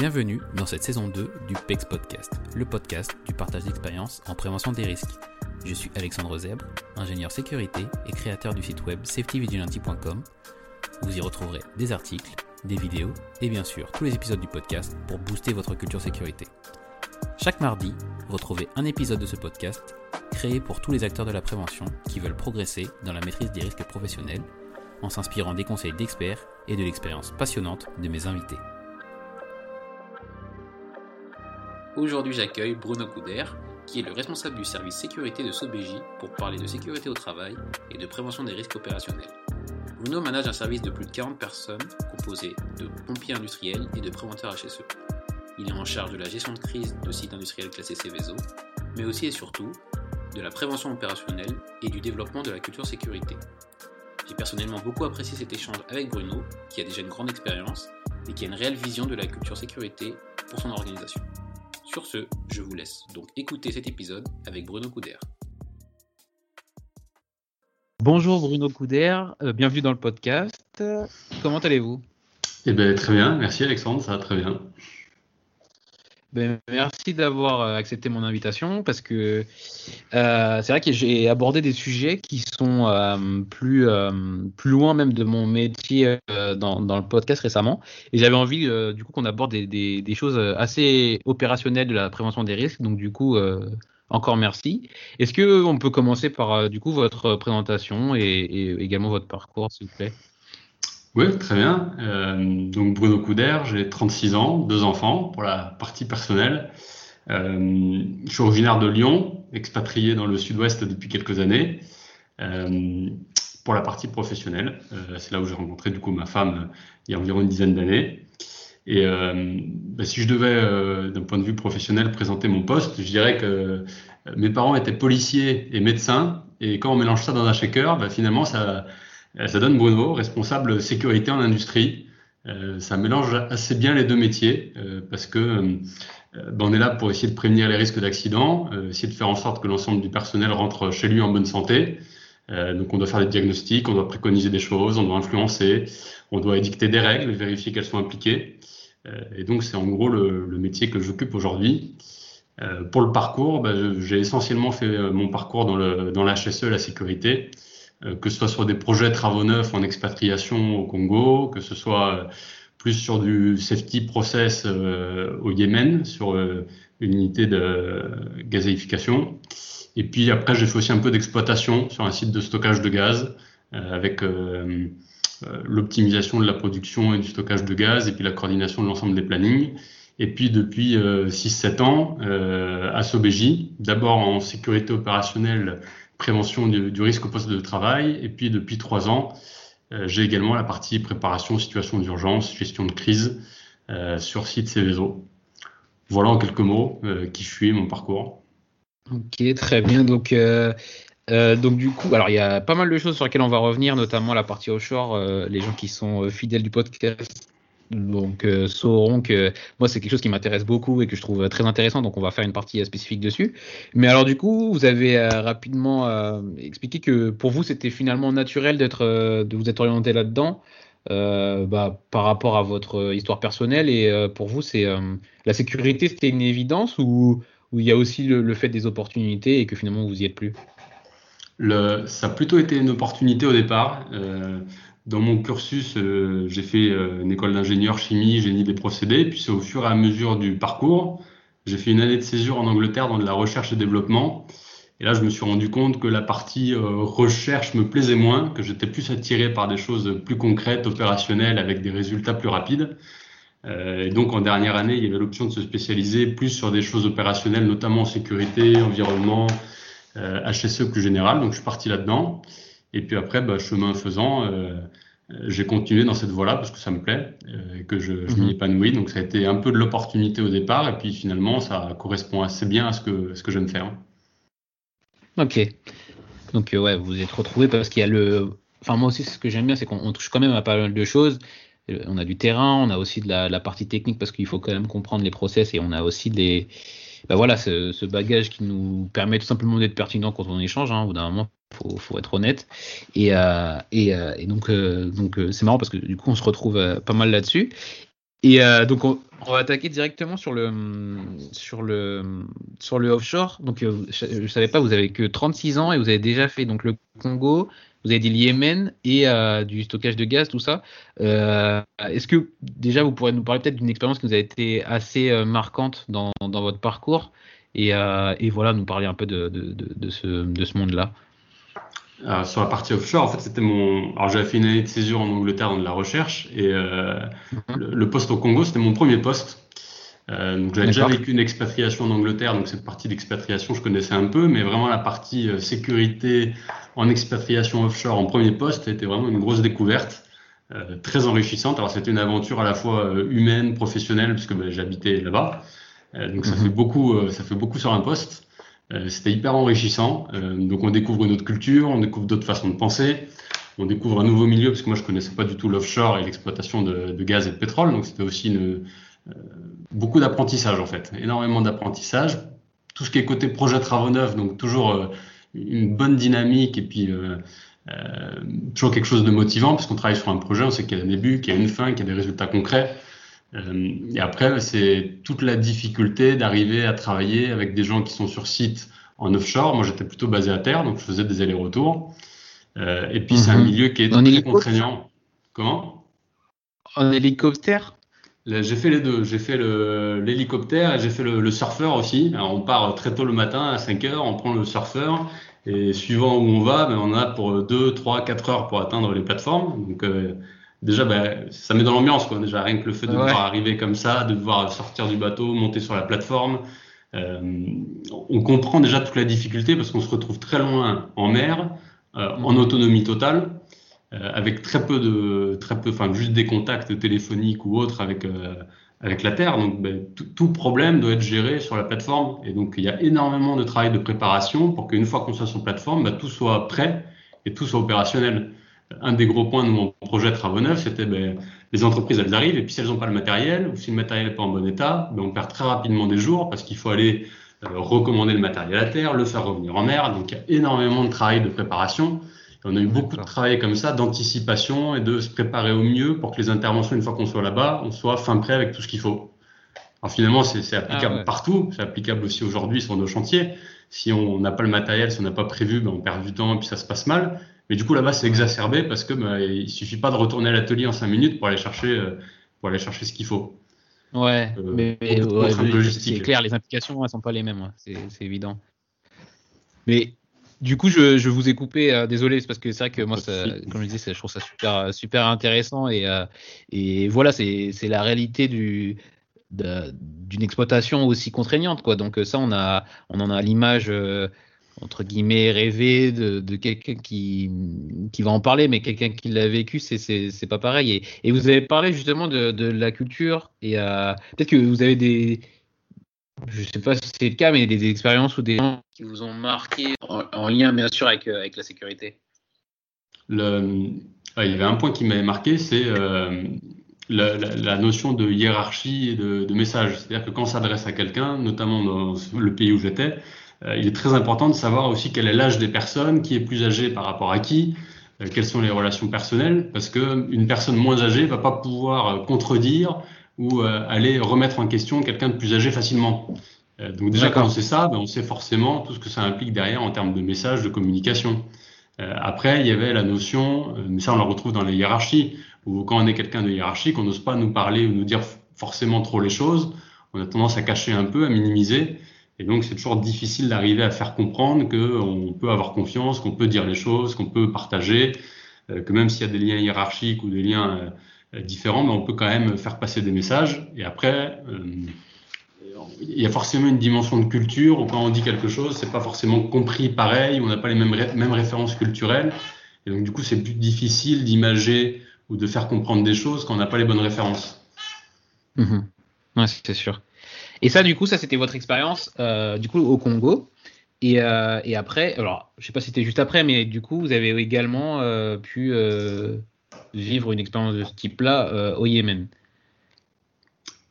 Bienvenue dans cette saison 2 du PEX Podcast, le podcast du partage d'expérience en prévention des risques. Je suis Alexandre Zèbre, ingénieur sécurité et créateur du site web safetyvigilante.com. Vous y retrouverez des articles, des vidéos et bien sûr tous les épisodes du podcast pour booster votre culture sécurité. Chaque mardi, retrouvez un épisode de ce podcast créé pour tous les acteurs de la prévention qui veulent progresser dans la maîtrise des risques professionnels en s'inspirant des conseils d'experts et de l'expérience passionnante de mes invités. Aujourd'hui, j'accueille Bruno Couder, qui est le responsable du service sécurité de SOBJ pour parler de sécurité au travail et de prévention des risques opérationnels. Bruno manage un service de plus de 40 personnes composé de pompiers industriels et de préventeurs HSE. Il est en charge de la gestion de crise de sites industriels classés Céveso, mais aussi et surtout de la prévention opérationnelle et du développement de la culture sécurité. J'ai personnellement beaucoup apprécié cet échange avec Bruno, qui a déjà une grande expérience et qui a une réelle vision de la culture sécurité pour son organisation. Sur ce, je vous laisse donc écouter cet épisode avec Bruno Couder. Bonjour Bruno Couder, euh, bienvenue dans le podcast. Comment allez-vous? Eh bien très bien, merci Alexandre, ça va très bien. Ben, merci d'avoir euh, accepté mon invitation parce que euh, c'est vrai que j'ai abordé des sujets qui sont euh, plus, plus loin même de mon métier dans, le podcast récemment. Et j'avais envie du coup qu'on aborde des, choses assez opérationnelles de la prévention des risques. Donc du coup, encore merci. Est-ce que on peut commencer par du coup votre présentation et également votre parcours, s'il vous plaît? Oui, très bien. Euh, donc Bruno Couder, j'ai 36 ans, deux enfants pour la partie personnelle. Euh, je suis originaire de Lyon, expatrié dans le sud-ouest depuis quelques années. Euh, pour la partie professionnelle, euh, c'est là où j'ai rencontré du coup ma femme il y a environ une dizaine d'années. Et bah, si je devais, d'un point de vue professionnel, présenter mon poste, je dirais que mes parents étaient policiers et médecins. Et quand on mélange ça dans un shaker, bah, finalement ça euh, ça donne Bruno, responsable sécurité en industrie. Euh, ça mélange assez bien les deux métiers euh, parce que ben on est là pour essayer de prévenir les risques d'accident, essayer de faire en sorte que l'ensemble du personnel rentre chez lui en bonne santé. donc on doit faire des diagnostics, on doit préconiser des choses, on doit influencer, on doit édicter des règles, vérifier qu'elles sont appliquées. et donc c'est en gros le, métier que j'occupe aujourd'hui. pour le parcours, ben, j'ai essentiellement fait mon parcours dans, le, dans l'HSE, la sécurité. Euh, que ce soit sur des projets travaux neufs en expatriation au Congo, que ce soit euh, plus sur du safety process euh, au Yémen, sur une unité de gazéification. Et puis après, j'ai fait aussi un peu d'exploitation sur un site de stockage de gaz avec l'optimisation de la production et du stockage de gaz et puis la coordination de l'ensemble des plannings. Et puis depuis 6-7 ans, à SOBJ, d'abord en sécurité opérationnelle prévention du, risque au poste de travail. Et puis depuis trois ans, euh, j'ai également la partie préparation situation d'urgence, gestion de crise euh, sur site Céveso. Voilà en quelques mots euh, qui suis, mon parcours. Ok, très bien. Donc, donc du coup, alors il y a pas mal de choses sur lesquelles on va revenir, notamment la partie offshore. les gens qui sont fidèles du podcast donc euh, sauront que moi c'est quelque chose qui m'intéresse beaucoup et que je trouve très intéressant. Donc on va faire une partie spécifique dessus. Mais alors du coup vous avez euh, rapidement euh, expliqué que pour vous c'était finalement naturel d'être euh, de vous être orienté là-dedans euh, bah, par rapport à votre histoire personnelle. Et pour vous c'est la sécurité c'était une évidence ou il y a aussi le, fait des opportunités et que finalement vous y êtes plus? Ça a plutôt été une opportunité au départ dans mon cursus, euh, j'ai fait euh, une école d'ingénieur chimie, génie des procédés, puis c'est au fur et à mesure du parcours. J'ai fait une année de césure en Angleterre dans de la recherche et développement. Et là, je me suis rendu compte que la partie euh, recherche me plaisait moins, que j'étais plus attiré par des choses plus concrètes, opérationnelles, avec des résultats plus rapides. Et donc, en dernière année, il y avait l'option de se spécialiser plus sur des choses opérationnelles, notamment en sécurité, environnement, HSE plus général. Donc je suis parti là-dedans. Et puis après, bah, chemin faisant, j'ai continué dans cette voie-là parce que ça me plaît et que je, je m'y mhm. épanouis. Donc ça a été un peu de l'opportunité au départ et puis finalement ça correspond assez bien à ce que, ce que j'aime faire. Ok. Donc ouais, vous vous êtes retrouvé parce qu'il y a le. Enfin moi aussi ce que j'aime bien c'est qu'on touche quand même à pas mal de choses. On a du terrain, on a aussi de la, partie technique parce qu'il faut quand même comprendre les process et on a aussi des, bah voilà, ce, bagage qui nous permet tout simplement d'être pertinent quand on échange. Hein, au bout d'un moment, faut, faut être honnête. Et, euh, euh, donc, euh, c'est marrant parce que du coup, on se retrouve pas mal là-dessus. Et donc, on, va attaquer directement sur le sur le sur le offshore. Donc, je, ne savais pas, vous avez que 36 ans et vous avez déjà fait donc le Congo, vous avez dit le Yémen et du stockage de gaz, tout ça. Est-ce que déjà vous pourrez nous parler peut-être d'une expérience qui nous a été assez marquante dans, dans, votre parcours et, voilà, nous parler un peu de ce monde-là? Sur la partie offshore, en fait, c'était mon. Alors, j'avais fait une année de césure en Angleterre dans de la recherche et mhm. le, le, poste au Congo, c'était mon premier poste. Euh, donc j'avais déjà vécu une expatriation en Angleterre, donc cette partie d'expatriation je connaissais un peu, mais vraiment la partie euh, sécurité en expatriation offshore en premier poste était vraiment une grosse découverte, euh, très enrichissante. Alors c'était une aventure à la fois euh, humaine, professionnelle, puisque ben, j'habitais là-bas, euh, donc ça mhm. fait beaucoup, ça fait beaucoup sur un poste. C'était hyper enrichissant. donc on découvre une autre culture, on découvre d'autres façons de penser. On découvre un nouveau milieu parce que moi je connaissais pas du tout l'offshore et l'exploitation de, gaz et de pétrole, donc c'était aussi une, beaucoup d'apprentissage en fait, énormément d'apprentissage. Tout ce qui est côté projet travaux neufs, donc toujours euh, une bonne dynamique et puis euh, euh, toujours quelque chose de motivant parce qu'on travaille sur un projet, on sait qu'il y a un début, qu'il y a une fin, qu'il y a des résultats concrets. Et après, c'est toute la difficulté d'arriver à travailler avec des gens qui sont sur site en offshore. Moi, j'étais plutôt basé à terre, donc je faisais des allers-retours. et puis, c'est un mhm. milieu qui est très contraignant. Comment? En hélicoptère? J'ai fait les deux. J'ai fait l'hélicoptère et j'ai fait le, surfeur aussi. Alors, on part très tôt le matin à 5 heures, on prend le surfeur et suivant où on va, ben, on a pour 2, 3, 4 heures pour atteindre les plateformes. Donc euh, déjà, ben, ça met dans l'ambiance. Quoi. Déjà, rien que le fait de devoir arriver comme ça, de devoir sortir du bateau, monter sur la plateforme. Euh, on comprend déjà toute la difficulté parce qu'on se retrouve très loin en mer, euh, en autonomie totale. Euh, avec très peu de, très peu, enfin juste des contacts téléphoniques ou autres avec euh, avec la Terre. Donc ben, tout problème doit être géré sur la plateforme. Et donc il y a énormément de travail de préparation pour qu'une fois qu'on soit sur plateforme, ben, tout soit prêt et tout soit opérationnel. Un des gros points de mon projet Travaux Neufs, c'était ben, les entreprises, elles arrivent et puis si elles n'ont pas le matériel ou si le matériel n'est pas en bon état, ben, on perd très rapidement des jours parce qu'il faut aller euh, recommander le matériel à terre, le faire revenir en mer. Donc il y a énormément de travail de préparation. On a eu beaucoup de travail comme ça, d'anticipation et de se préparer au mieux pour que les interventions, une fois qu'on soit là-bas, on soit fin prêt avec tout ce qu'il faut. Alors finalement, c'est applicable ah partout, c'est applicable aussi aujourd'hui sur nos chantiers. Si on n'a pas le matériel, si on n'a pas prévu, ben on perd du temps et puis ça se passe mal. Mais du coup, là-bas, c'est exacerbé parce que ben, il suffit pas de retourner à l'atelier en cinq minutes pour aller chercher, euh, pour aller chercher ce qu'il faut. Ouais, euh, mais, c'est clair, les implications ne sont pas les mêmes, hein. c'est évident. Mais du coup, je, vous ai coupé. Euh, désolé, c'est parce que c'est vrai que moi, comme je disais, je trouve ça super, super intéressant. Et, euh, et voilà, c'est la réalité du, d'une exploitation aussi contraignante. Quoi. Donc, ça, on, a, on en a l'image, euh, entre guillemets, rêvée de, de quelqu'un qui, qui va en parler, mais quelqu'un qui l'a vécu, c'est pas pareil. Et, vous avez parlé justement de, de la culture. Et peut-être que vous avez des je sais pas si c'est le cas, mais des expériences ou des gens qui vous ont marqué en, lien bien sûr avec, euh, avec la sécurité Il y avait un point qui m'avait marqué, c'est euh, la, notion de hiérarchie et de, message. C'est-à-dire que quand on s'adresse à quelqu'un, notamment dans le pays où j'étais, euh, il est très important de savoir aussi quel est l'âge des personnes, qui est plus âgé par rapport à qui, quelles sont les relations personnelles, parce qu'une personne moins âgée va pas pouvoir contredire ou euh, aller remettre en question quelqu'un de plus âgé facilement. Euh, donc déjà quand on sait ça, ben, on sait forcément tout ce que ça implique derrière en termes de messages, de communication. Euh, après, il y avait la notion, mais ça on la retrouve dans les hiérarchies, où quand on est quelqu'un de hiérarchique, on n'ose pas nous parler ou nous dire forcément trop les choses, on a tendance à cacher un peu, à minimiser, et donc c'est toujours difficile d'arriver à faire comprendre qu'on peut avoir confiance, qu'on peut dire les choses, qu'on peut partager, que même s'il y a des liens hiérarchiques ou des liens euh, différents, mais on peut quand même faire passer des messages. Et après, euh, il y a forcément une dimension de culture où quand on dit quelque chose, c'est pas forcément compris pareil, on n'a pas les mêmes, références culturelles. Et donc, du coup, c'est plus difficile d'imager ou de faire comprendre des choses quand on n'a pas les bonnes références. Mhm. Ouais, c'est sûr. Et ça, du coup, ça, c'était votre expérience euh, du coup au Congo. Et, euh, et, après, alors, je sais pas si c'était juste après, mais du coup, vous avez également euh, pu vivre une expérience de ce type-là au Yémen.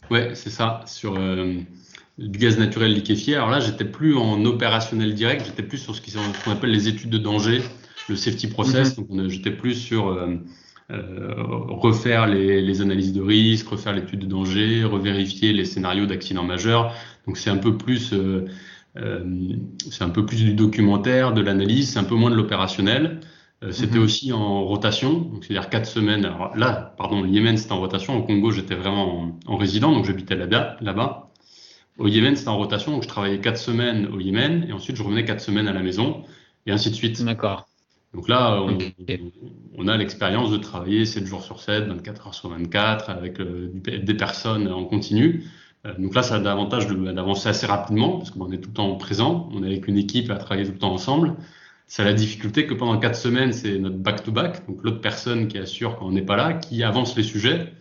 Ouais, c'est ça, sur du gaz naturel liquéfié. Alors là, j'étais plus en opérationnel direct, j'étais plus sur ce qu'on appelle les études de danger, le safety process. Mhm. Donc, j'étais plus sur euh, refaire les, les, analyses de risque, refaire l'étude de danger, revérifier les scénarios d'accident majeur. Donc c'est un peu plus euh, euh, c'est un peu plus du documentaire, de l'analyse, c'est un peu moins de l'opérationnel. C'était mhm. aussi en rotation, c'est-à-dire quatre semaines. Alors là, pardon, le Yémen c'était en rotation. Au Congo, j'étais vraiment en, en, résident, donc j'habitais là-bas. Là-bas. Au Yémen, c'était en rotation, donc je travaillais quatre semaines au Yémen et ensuite je revenais quatre semaines à la maison et ainsi de suite. D'accord. Donc là, on, a l'expérience de travailler 7 jours sur 7, 24 heures sur 24, avec euh, des personnes en continu. Euh, donc là, ça a davantage d'avancer assez rapidement, parce qu'on est tout le temps présent, on est avec une équipe à travailler tout le temps ensemble. C'est la difficulté que pendant 4 semaines, c'est notre back-to-back, donc l'autre personne qui assure quand on n'est pas là, qui avance les sujets.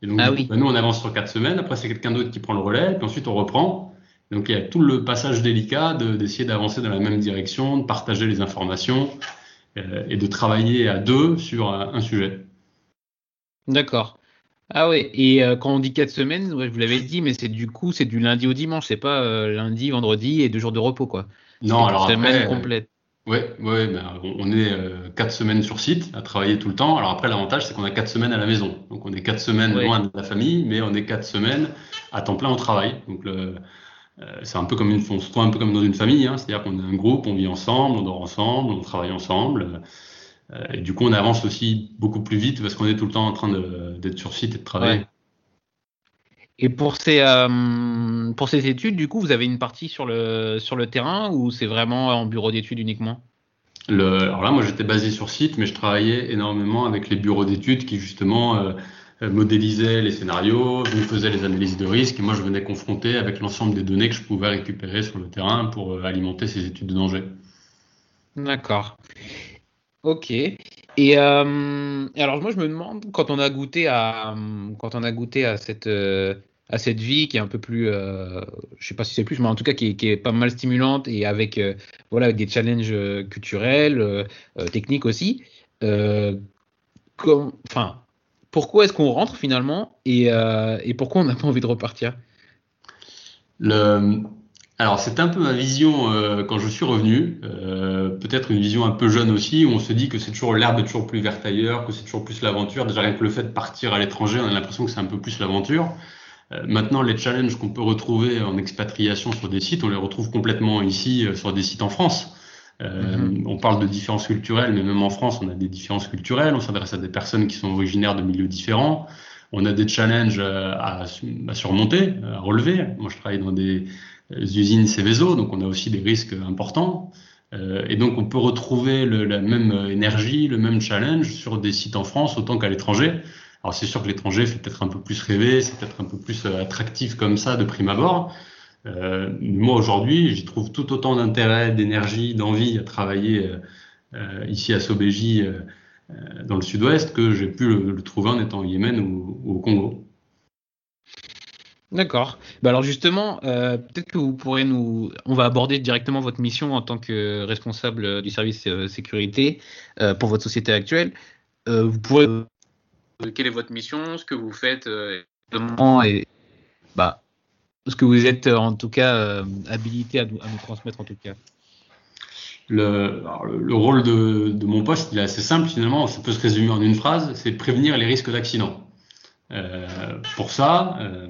Et donc, ah bah, nous, on avance sur 4 semaines, après c'est quelqu'un d'autre qui prend le relais, puis ensuite on reprend. Donc il y a tout le passage délicat d'essayer d'avancer dans la même direction, de partager les informations, et de travailler à deux sur un sujet. D'accord. Ah ouais, et euh, quand on dit quatre semaines, ouais, je vous l'avais dit, mais c'est du coup, c'est du lundi au dimanche, c'est pas euh, lundi, vendredi et deux jours de repos, quoi. Non, alors semaine complète. Ouais, ouais, ben, on est quatre semaines sur site à travailler tout le temps. Alors après, l'avantage, c'est qu'on a quatre semaines à la maison. Donc on est quatre semaines loin de la famille, mais on est quatre semaines à temps plein au travail. Donc le, euh, c'est un peu comme une, on se trouve un peu comme dans une famille, hein, c'est-à-dire qu'on est un groupe, on vit ensemble, on dort ensemble, on travaille ensemble. Euh, et du coup, on avance aussi beaucoup plus vite parce qu'on est tout le temps en train d'être sur site et de travailler. Et pour ces, euh, pour ces études, du coup, vous avez une partie sur le, sur le terrain ou c'est vraiment en bureau d'études uniquement? Le, Alors là, moi, j'étais basé sur site, mais je travaillais énormément avec les bureaux d'études qui, justement, euh, modélisait les scénarios, je faisais les analyses de risque et moi je venais confronter avec l'ensemble des données que je pouvais récupérer sur le terrain pour euh, alimenter ces études de danger. D'accord. Ok. Et euh, alors moi je me demande quand on a goûté à quand on a goûté à cette à cette vie qui est un peu plus euh, je sais pas si c'est plus mais en tout cas qui est, pas mal stimulante et avec voilà des challenges culturels techniques aussi. Comme, enfin pourquoi est-ce qu'on rentre finalement et, euh, pourquoi on n'a pas envie de repartir? Alors, c'est un peu ma vision euh, quand je suis revenu, euh, peut-être une vision un peu jeune aussi, où on se dit que c'est toujours l'herbe est toujours plus verte ailleurs, que c'est toujours plus l'aventure. Déjà, rien que le fait de partir à l'étranger, on a l'impression que c'est un peu plus l'aventure. maintenant, les challenges qu'on peut retrouver en expatriation sur des sites, on les retrouve complètement ici sur des sites en France. Euh, mhm. On parle de différences culturelles, mais même en France, on a des différences culturelles. On s'adresse à des personnes qui sont originaires de milieux différents. On a des challenges euh, à, surmonter, à relever. Moi, je travaille dans des euh, usines Céveso, donc on a aussi des risques importants. et donc, on peut retrouver la même énergie, le même challenge sur des sites en France autant qu'à l'étranger. Alors, c'est sûr que l'étranger fait peut-être un peu plus rêver, c'est peut-être un peu plus attractif comme ça de prime abord. Euh, moi, aujourd'hui, j'y trouve tout autant d'intérêt, d'énergie, d'envie à travailler euh, euh, ici à Sobéji, dans le sud-ouest, que j'ai pu le, trouver en étant au Yémen ou, au Congo. D'accord. Bah alors justement, peut-être que vous pourrez nous, on va aborder directement votre mission en tant que responsable du service sécurité pour votre société actuelle. vous pourrez, quelle est votre mission, ce que vous faites, et bah ce que vous êtes en tout cas euh, habilité à nous, transmettre en tout cas. Le, le, rôle de, mon poste, il est assez simple finalement, ça peut se résumer en une phrase, c'est prévenir les risques d'accident. Euh, pour ça, euh,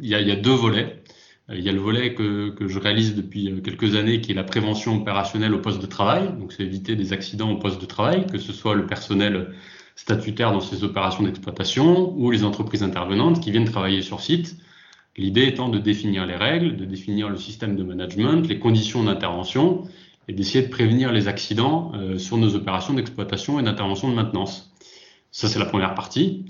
il, y a, deux volets. Il y a le volet que, que, je réalise depuis quelques années qui est la prévention opérationnelle au poste de travail, donc c'est éviter des accidents au poste de travail, que ce soit le personnel statutaire dans ces opérations d'exploitation ou les entreprises intervenantes qui viennent travailler sur site L'idée étant de définir les règles, de définir le système de management, les conditions d'intervention et d'essayer de prévenir les accidents euh, sur nos opérations d'exploitation et d'intervention de maintenance. Ça, c'est la première partie.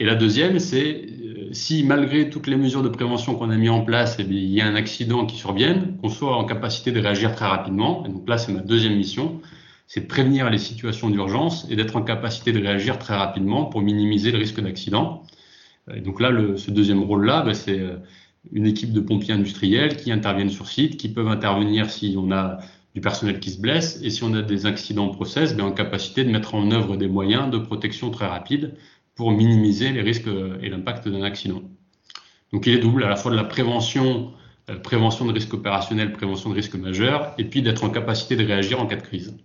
Et la deuxième, c'est si malgré toutes les mesures de prévention qu'on a mis en place, eh il y a un accident qui survienne, qu'on soit en capacité de réagir très rapidement. Et donc là, c'est ma deuxième mission, c'est de prévenir les situations d'urgence et d'être en capacité de réagir très rapidement pour minimiser le risque d'accident. Donc là, ce deuxième rôle-là, bah, c'est euh, une équipe de pompiers industriels qui interviennent sur site, qui peuvent intervenir si on a du personnel qui se blesse et si on a des accidents en process, ben, en capacité de mettre en œuvre des moyens de protection très rapides pour minimiser les risques et l'impact d'un accident. Donc il est double, à la fois de la prévention, euh, prévention de risques opérationnels, prévention de risques majeurs, et puis d'être en capacité de réagir en cas de crise.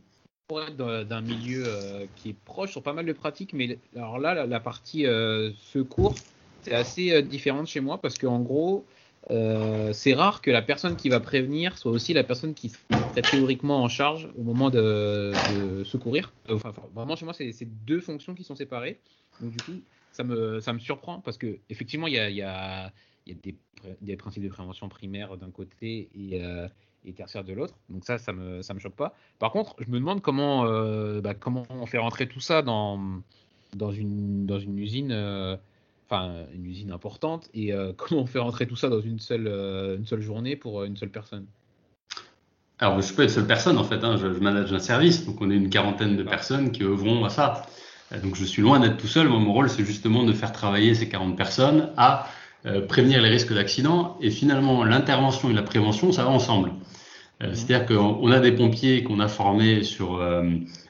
D'un milieu euh, qui est proche sur pas mal de pratiques, mais alors là, la, partie euh, secours, c'est assez différente chez moi parce qu'en gros, c'est rare que la personne qui va prévenir soit aussi la personne qui serait théoriquement en charge au moment de, secourir. Enfin, vraiment, chez moi, c'est deux fonctions qui sont séparées. Donc du coup, ça me, ça me surprend parce que effectivement, il y a, y a des, des, principes de prévention primaire d'un côté et, euh, et, tertiaire de l'autre. Donc ça, ça me, ça me choque pas. Par contre, je me demande comment, euh, bah, comment on fait rentrer tout ça dans, dans, une, dans une usine. Euh, enfin, une usine importante, et euh, comment on fait rentrer tout ça dans une seule, une seule journée pour une seule personne? Alors, je ne suis pas une seule personne en fait, hein, je, je, manage un service, donc on est une quarantaine de personnes qui œuvront à ça. Donc je suis loin d'être tout seul. Moi, mon rôle, c'est justement de faire travailler ces 40 personnes à euh, prévenir les risques d'accident. Et finalement, l'intervention et la prévention, ça va ensemble. Euh, mmh. C'est-à-dire qu'on a des pompiers qu'on a formés sur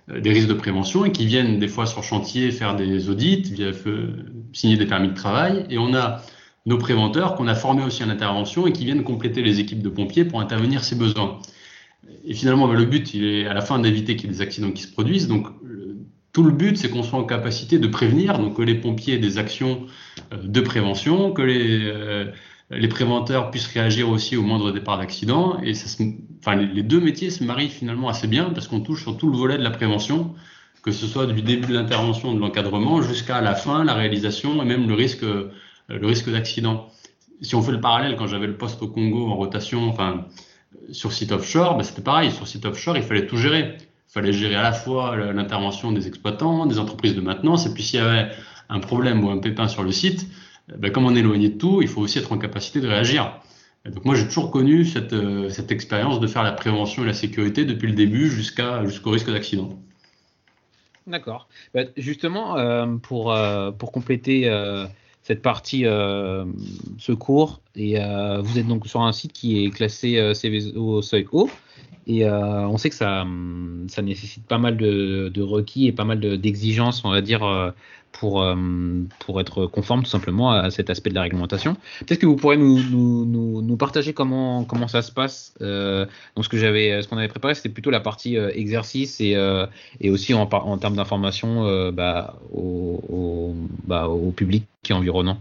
des risques de prévention et qui viennent des fois sur chantier faire des audits, via, signer des permis de travail. Et on a nos préventeurs qu'on a formés aussi à l'intervention et qui viennent compléter les équipes de pompiers pour intervenir si besoin. Et finalement, ben, le but, il est à la fin d'éviter qu'il y ait des accidents qui se produisent. Donc, tout le but, c'est qu'on soit en capacité de prévenir, donc que les pompiers aient des actions euh, de prévention, que les, euh, les préventeurs puissent réagir aussi au moindre départ d'accident. Et les deux métiers se marient finalement assez bien parce qu'on touche sur tout le volet de la prévention, que ce soit du début de l'intervention, de l'encadrement, jusqu'à la fin, la réalisation et même le risque, euh, d'accident. Si on fait le parallèle, quand j'avais le poste au Congo en rotation, enfin, sur site offshore, ben c'était pareil. Sur site offshore, il fallait tout gérer. Fallait gérer à la fois l'intervention des exploitants, des entreprises de maintenance, et puis s'il y avait un problème ou un pépin sur le site, eh ben, comme on est éloigné de tout, il faut aussi être en capacité de réagir. Donc moi, j'ai toujours connu cette, euh, cette expérience de faire la prévention et la sécurité depuis le début jusqu'à jusqu'au risque d'accident. D'accord. Bah, justement, euh, pour, euh, pour compléter cette partie secours, et vous êtes donc sur un site qui est classé CVO seuil haut. Et euh, on sait que ça, ça nécessite pas mal de, de requis et pas mal d'exigences, on va dire, euh, pour, euh, pour être conforme tout simplement à cet aspect de la réglementation. Peut-être que vous pourrez nous, partager comment, comment ça se passe. Euh, donc ce que j'avais, qu'on avait préparé, c'était plutôt la partie exercice et, aussi en, termes d'information bah, bah, au public qui est environnant.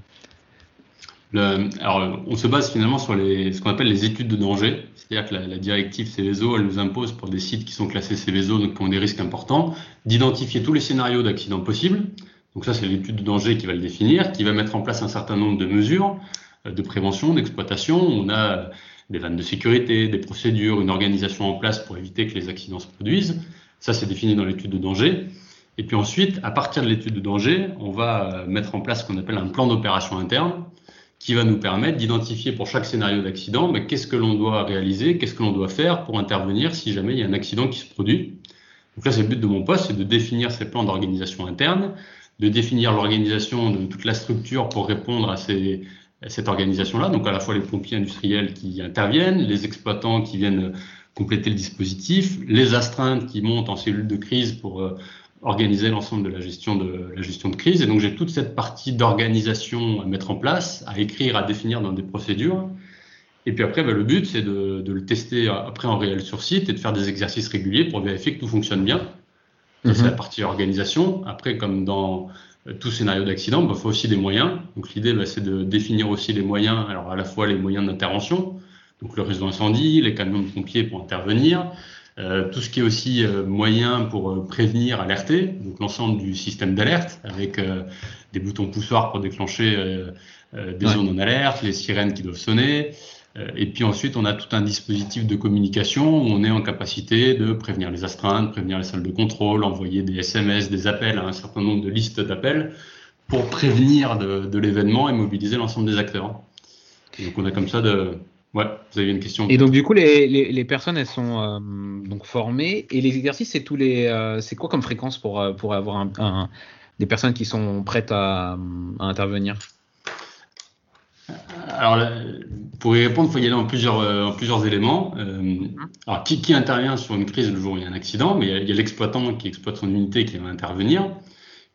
Alors, on se base finalement sur les, ce qu'on appelle les études de danger. C'est-à-dire que la, directive Céveso, elle nous impose pour des sites qui sont classés Céveso, donc qui ont des risques importants, d'identifier tous les scénarios d'accident possibles. Donc ça, c'est l'étude de danger qui va le définir, qui va mettre en place un certain nombre de mesures euh, de prévention, d'exploitation. On a des vannes de sécurité, des procédures, une organisation en place pour éviter que les accidents se produisent. Ça, c'est défini dans l'étude de danger. Et puis ensuite, à partir de l'étude de danger, on va euh, mettre en place ce qu'on appelle un plan d'opération interne qui va nous permettre d'identifier pour chaque scénario d'accident ben, qu'est-ce que l'on doit réaliser, qu'est-ce que l'on doit faire pour intervenir si jamais il y a un accident qui se produit. Donc là, c'est le but de mon poste, c'est de définir ces plans d'organisation interne, de définir l'organisation de toute la structure pour répondre à, ces, à cette organisation-là, donc à la fois les pompiers industriels qui interviennent, les exploitants qui viennent compléter le dispositif, les astreintes qui montent en cellule de crise pour euh, organiser l'ensemble de la gestion de la gestion de crise. Et donc j'ai toute cette partie d'organisation à mettre en place, à écrire, à définir dans des procédures. Et puis après, bah, le but, c'est de, de, le tester après en réel sur site et de faire des exercices réguliers pour vérifier que tout fonctionne bien. C'est mhm. la partie organisation. Après, comme dans euh, tout scénario d'accident, il bah, faut aussi des moyens. Donc l'idée, bah, c'est de définir aussi les moyens, alors à la fois les moyens d'intervention, donc le réseau incendie, les camions de pompiers pour intervenir, euh, tout ce qui est aussi euh, moyen pour euh, prévenir, alerter, donc l'ensemble du système d'alerte avec des boutons poussoirs pour déclencher des zones en alerte, les sirènes qui doivent sonner. et puis ensuite, on a tout un dispositif de communication où on est en capacité de prévenir les astreintes, prévenir les salles de contrôle, envoyer des SMS, des appels à un certain nombre de listes d'appels pour prévenir de, de l'événement et mobiliser l'ensemble des acteurs. donc on a comme ça de... Ouais, vous avez une question. Et donc du coup, les, les, les personnes, elles sont euh, donc formées et les exercices, c'est tous les, euh, c'est quoi comme fréquence pour euh, pour avoir un, un, des personnes qui sont prêtes à, à intervenir? Alors, pour y répondre, il faut y aller en plusieurs, en plusieurs éléments. Euh, alors, qui, qui, intervient sur une crise le jour où il y a un accident? Mais il y a l'exploitant qui exploite son unité qui va intervenir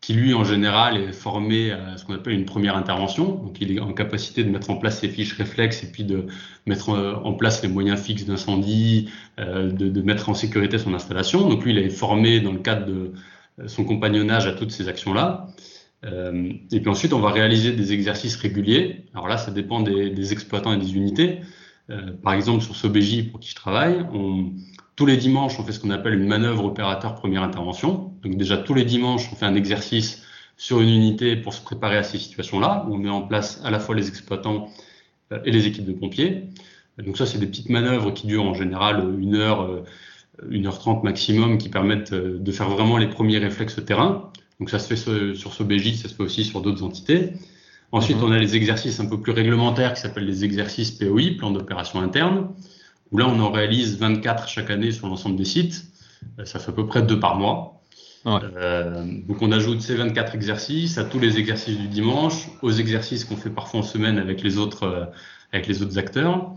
qui lui en général est formé à ce qu'on appelle une première intervention. Donc il est en capacité de mettre en place ses fiches réflexes et puis de mettre en place les moyens fixes d'incendie, euh, de, mettre en sécurité son installation. Donc lui il est formé dans le cadre de son compagnonnage à toutes ces actions-là. Euh, et puis ensuite on va réaliser des exercices réguliers. Alors là ça dépend des, exploitants et des unités. Euh, par exemple sur SOBJ pour qui je travaille, on, tous les dimanches, on fait ce qu'on appelle une manœuvre opérateur première intervention. Donc déjà tous les dimanches, on fait un exercice sur une unité pour se préparer à ces situations-là, on met en place à la fois les exploitants euh, et les équipes de pompiers. Donc ça, c'est des petites manœuvres qui durent en général une heure, euh, une heure trente maximum, qui permettent euh, de faire vraiment les premiers réflexes terrain. Donc ça se fait sur ce BJ, ça se fait aussi sur d'autres entités. Ensuite, mhm. on a les exercices un peu plus réglementaires qui s'appellent les exercices POI, plan d'opération interne où là, on en réalise 24 chaque année sur l'ensemble des sites. Euh, ça fait à peu près deux par mois. Ouais. Euh, donc on ajoute ces 24 exercices à tous les exercices du dimanche, aux exercices qu'on fait parfois en semaine avec les autres, euh, avec les autres acteurs.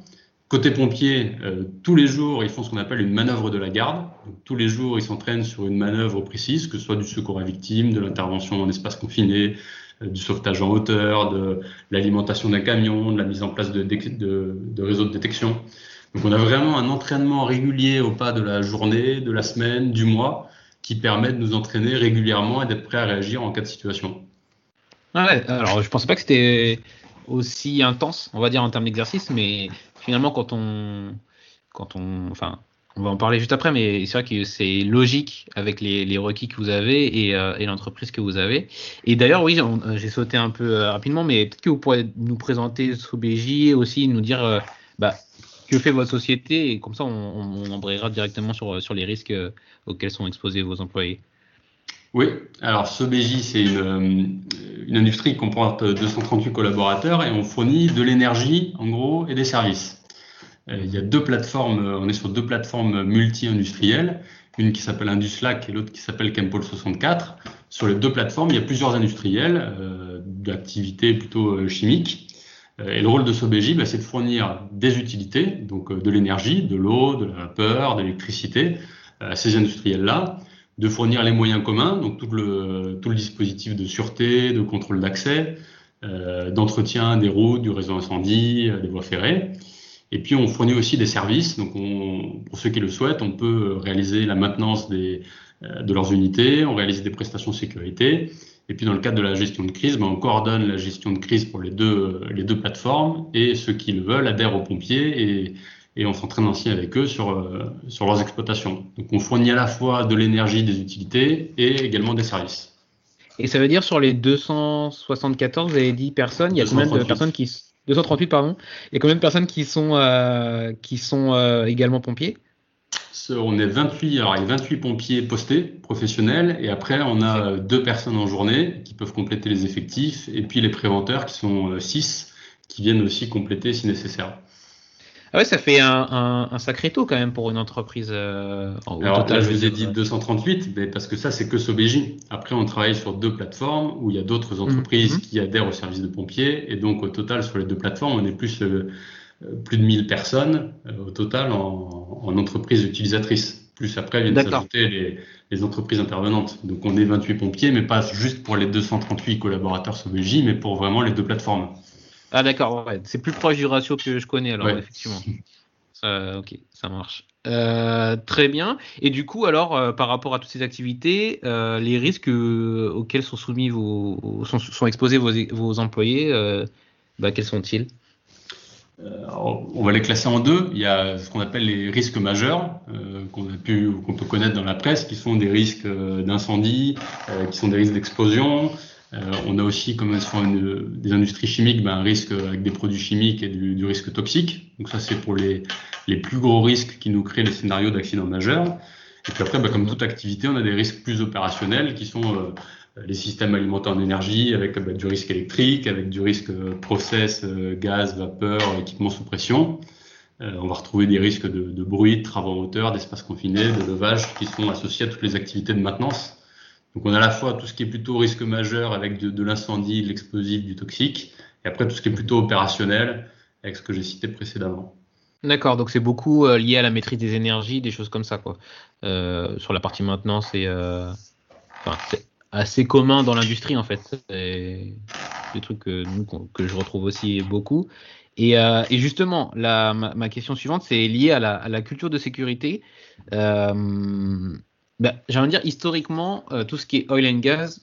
Côté pompier, euh, tous les jours, ils font ce qu'on appelle une manœuvre de la garde. Donc, tous les jours, ils s'entraînent sur une manœuvre précise, que ce soit du secours à victime, de l'intervention en espace confiné, du sauvetage en hauteur, de l'alimentation d'un camion, de la mise en place de, de, de réseaux de détection. Donc on a vraiment un entraînement régulier au pas de la journée, de la semaine, du mois, qui permet de nous entraîner régulièrement et d'être prêt à réagir en cas de situation. Ouais, alors je pensais pas que c'était aussi intense, on va dire en termes d'exercice, mais finalement quand on, quand on, enfin, on va en parler juste après, mais c'est vrai que c'est logique avec les, les, requis que vous avez et, euh, et l'entreprise que vous avez. Et d'ailleurs, oui, j'ai sauté un peu euh, rapidement, mais peut-être que vous pourrez nous présenter SOBJ et aussi nous dire, euh, bah, que fait votre société et comme ça on, on embrayera directement sur, sur les risques euh, auxquels sont exposés vos employés. Oui, alors BJ, c'est une, euh, industrie qui comporte 238 collaborateurs et on fournit de l'énergie en gros et des services. Euh, il y a deux plateformes, on est sur deux plateformes multi-industrielles, une qui s'appelle Induslac et l'autre qui s'appelle Chempol 64. Sur les deux plateformes, il y a plusieurs industriels d'activités plutôt chimiques et le rôle de SOBJ, bah, c'est de fournir des utilités, donc euh, de l'énergie, de l'eau, de la vapeur, de l'électricité euh, à ces industriels-là, de fournir les moyens communs, donc tout le, tout le dispositif de sûreté, de contrôle d'accès, euh, d'entretien des routes, du réseau incendie, des voies ferrées. Et puis on fournit aussi des services, donc on, pour ceux qui le souhaitent, on peut réaliser la maintenance des, de leurs unités, on réalise des prestations de sécurité, et puis dans le cadre de la gestion de crise, ben, on coordonne la gestion de crise pour les deux, les deux plateformes et ceux qui le veulent adhèrent aux pompiers et, et on s'entraîne ainsi avec eux sur, euh, sur leurs exploitations. Donc on fournit à la fois de l'énergie, des utilités et également des services. Et ça veut dire sur les 274, vous avez dit personnes, il y a 238. combien de personnes qui 238 pardon, il y a combien de personnes qui sont euh, qui sont euh, également pompiers? On est 28, alors il y a 28 pompiers postés, professionnels, et après on a deux personnes en journée qui peuvent compléter les effectifs, et puis les préventeurs qui sont 6 euh, qui viennent aussi compléter si nécessaire. Ah ouais, ça fait un, un, sacré taux quand même pour une entreprise. Euh, alors total, là, je vous ai dit 238, mais parce que ça, c'est que SOBJ. Après, on travaille sur deux plateformes où il y a d'autres mmh. entreprises mmh. qui adhèrent au service de pompiers, et donc au total, sur les deux plateformes, on est plus euh, euh, plus de 1000 personnes euh, au total en, en entreprises utilisatrices. Plus après viennent s'ajouter les, les, entreprises intervenantes. Donc on est 28 pompiers, mais pas juste pour les 238 collaborateurs SOBJ, mais pour vraiment les deux plateformes. Ah d'accord, ouais. c'est plus proche du ratio que je connais alors, ouais. effectivement. Euh, ok, ça marche. Euh, très bien. Et du coup, alors, euh, par rapport à toutes ces activités, euh, les risques auxquels sont soumis vos, sont, sont exposés vos, vos employés, bah, quels sont-ils? euh, on va les classer en deux. Il y a ce qu'on appelle les risques majeurs euh, qu'on a pu qu'on peut connaître dans la presse, qui sont des risques euh, d'incendie, qui sont des risques d'explosion. on a aussi, comme sont une, des industries chimiques, ben, un risque avec des produits chimiques et du, risque toxique. Donc ça, c'est pour les, les plus gros risques qui nous créent les scénarios d'accident majeur. Et puis après, ben, comme toute activité, on a des risques plus opérationnels qui sont les systèmes alimentés en énergie avec bah, du risque électrique, avec du risque process, gaz, vapeur, équipement sous pression. on va retrouver des risques de, bruit, de travaux en hauteur, d'espace confiné, de levage qui sont associés à toutes les activités de maintenance. Donc on a à la fois tout ce qui est plutôt risque majeur avec de, l'incendie, de l'explosif, du toxique, et après tout ce qui est plutôt opérationnel avec ce que j'ai cité précédemment. D'accord, donc c'est beaucoup euh, lié à la maîtrise des énergies, des choses comme ça, quoi. Euh, sur la partie maintenance, euh, assez commun dans l'industrie, en fait. C'est des trucs que, que je retrouve aussi beaucoup. Et, justement, la, ma, question suivante, c'est lié à la, à la, culture de sécurité. Bah, envie de dire, historiquement, tout ce qui est oil and gas,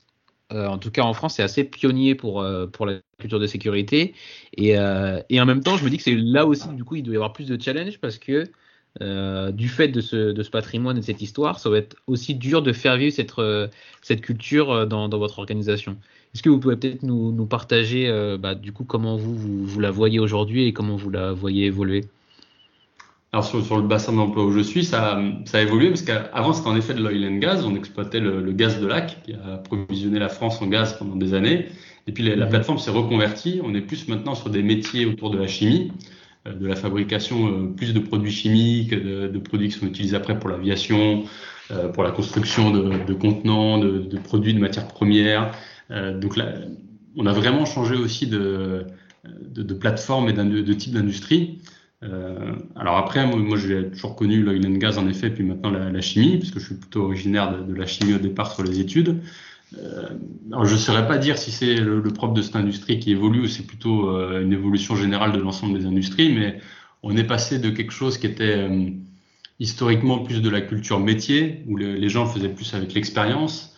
euh, en tout cas en France, c'est assez pionnier pour, euh, pour la culture de sécurité. Et, euh, et, en même temps, je me dis que c'est là aussi, du coup, il doit y avoir plus de challenge parce que du fait de ce, de ce, patrimoine et de cette histoire, ça va être aussi dur de faire vivre cette, cette culture dans, dans, votre organisation. Est-ce que vous pouvez peut-être nous, nous, partager, bah, du coup, comment vous, vous, vous la voyez aujourd'hui et comment vous la voyez évoluer? Alors sur, sur, le bassin d'emploi où je suis, ça, ça a évolué parce qu'avant c'était en effet de l'oil and gas, on exploitait le, le, gaz de lac qui a approvisionné la France en gaz pendant des années. Et puis la, la mhm. plateforme s'est reconvertie, on est plus maintenant sur des métiers autour de la chimie, euh, de la fabrication euh, plus de produits chimiques, de, de, produits qui sont utilisés après pour l'aviation, euh, pour la construction de, de contenants, de, de, produits de matières premières. donc là, on a vraiment changé aussi de, plateforme et de type d'industrie. Euh, alors après, moi, j'ai toujours connu l'oil and gas en effet, puis maintenant la, la, chimie, parce que je suis plutôt originaire de, de, la chimie au départ sur les études. Euh, alors je ne saurais pas dire si c'est le, le, propre de cette industrie qui évolue ou c'est plutôt euh, une évolution générale de l'ensemble des industries, mais on est passé de quelque chose qui était euh, historiquement plus de la culture métier, où les, les gens faisaient plus avec l'expérience.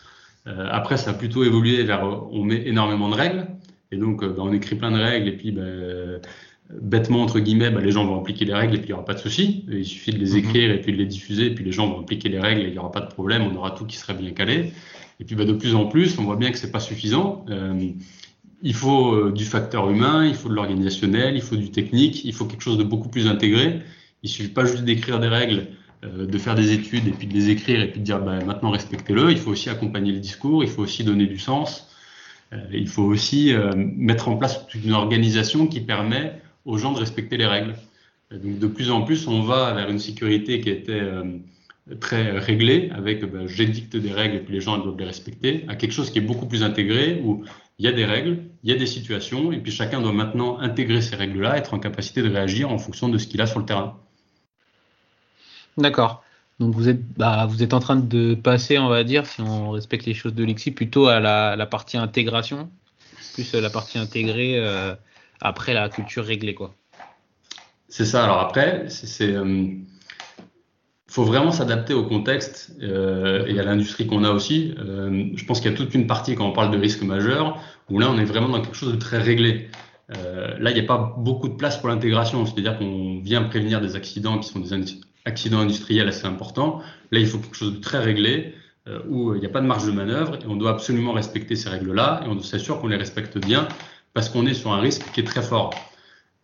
Euh, après, ça a plutôt évolué vers on met énormément de règles, et donc ben, on écrit plein de règles, et puis ben, bêtement entre guillemets, bah, les gens vont appliquer les règles et puis il n'y aura pas de souci. Il suffit de les mhm. écrire et puis de les diffuser et puis les gens vont appliquer les règles et il n'y aura pas de problème, on aura tout qui serait bien calé. Et puis bah, de plus en plus, on voit bien que c'est pas suffisant. Euh, il faut euh, du facteur humain, il faut de l'organisationnel, il faut du technique, il faut quelque chose de beaucoup plus intégré. Il suffit pas juste d'écrire des règles, euh, de faire des études et puis de les écrire et puis de dire bah, maintenant respectez-le. Il faut aussi accompagner le discours, il faut aussi donner du sens. Il faut aussi mettre en place une organisation qui permet aux gens de respecter les règles. donc de plus en plus, on va vers une sécurité qui était très réglée, avec ben, j'édicte des règles et puis les gens doivent les respecter, à quelque chose qui est beaucoup plus intégré, où il y a des règles, il y a des situations, et puis chacun doit maintenant intégrer ces règles-là, être en capacité de réagir en fonction de ce qu'il a sur le terrain. D'accord. Donc vous êtes, bah, vous êtes en train de passer, on va dire, si on respecte les choses de l'IXI, plutôt à la, la, partie intégration, plus la partie intégrée. Euh après la culture réglée, quoi. C'est ça. Alors après, c'est, euh, faut vraiment s'adapter au contexte euh, et à l'industrie qu'on a aussi. Euh, je pense qu'il y a toute une partie quand on parle de risque majeur où là on est vraiment dans quelque chose de très réglé. Euh, là, il n'y a pas beaucoup de place pour l'intégration, c'est-à-dire qu'on vient prévenir des accidents qui sont des accidents industriels assez importants. Là, il faut quelque chose de très réglé où il n'y a pas de marge de manœuvre et on doit absolument respecter ces règles-là et on s'assure qu'on les respecte bien parce qu'on est sur un risque qui est très fort.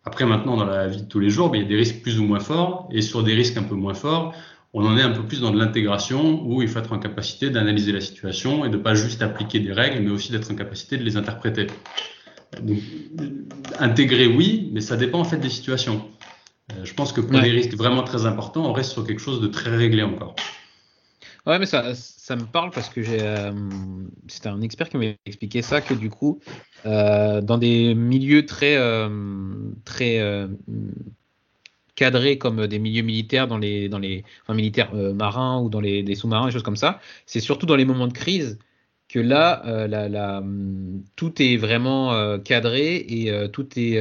Après, maintenant, dans la vie de tous les jours, ben, il y a des risques plus ou moins forts, et sur des risques un peu moins forts, on en est un peu plus dans de l'intégration, où il faut être en capacité d'analyser la situation et de pas juste appliquer des règles, mais aussi d'être en capacité de les interpréter. Donc, intégrer, oui, mais ça dépend en fait des situations. Euh, je pense que pour des risques vraiment très importants, on reste sur quelque chose de très réglé encore. Ouais, mais ça, ça me parle parce que j'ai, euh, c'était un expert qui m'avait expliqué ça, que du coup, euh, dans des milieux très, euh, très cadrés comme des milieux militaires, dans les, dans les militaires marins ou dans les, sous-marins, des choses comme ça, c'est surtout dans les moments de crise que là, la, la, tout est vraiment cadré et tout est,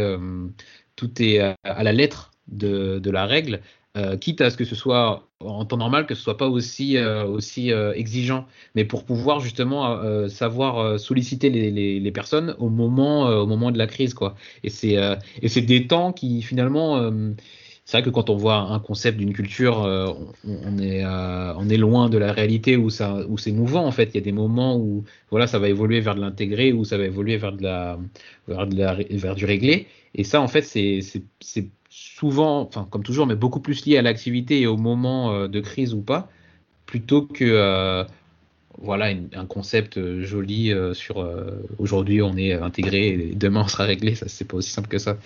tout est à la lettre de, la règle. Euh, quitte à ce que ce soit en temps normal, que ce soit pas aussi, euh, aussi euh, exigeant, mais pour pouvoir justement savoir solliciter les, personnes au moment, au moment de la crise, quoi. Et c'est des temps qui finalement c'est vrai que quand on voit un concept d'une culture, on, est, on est loin de la réalité où, c'est mouvant en fait. Il y a des moments où voilà, ça va évoluer vers de l'intégré, où ça va évoluer vers, du réglé. Et ça, en fait, c'est souvent, comme toujours, mais beaucoup plus lié à l'activité et au moment euh, de crise ou pas, plutôt que euh, voilà un concept joli sur aujourd'hui on est intégré et demain on sera réglé. Ça c'est pas aussi simple que ça.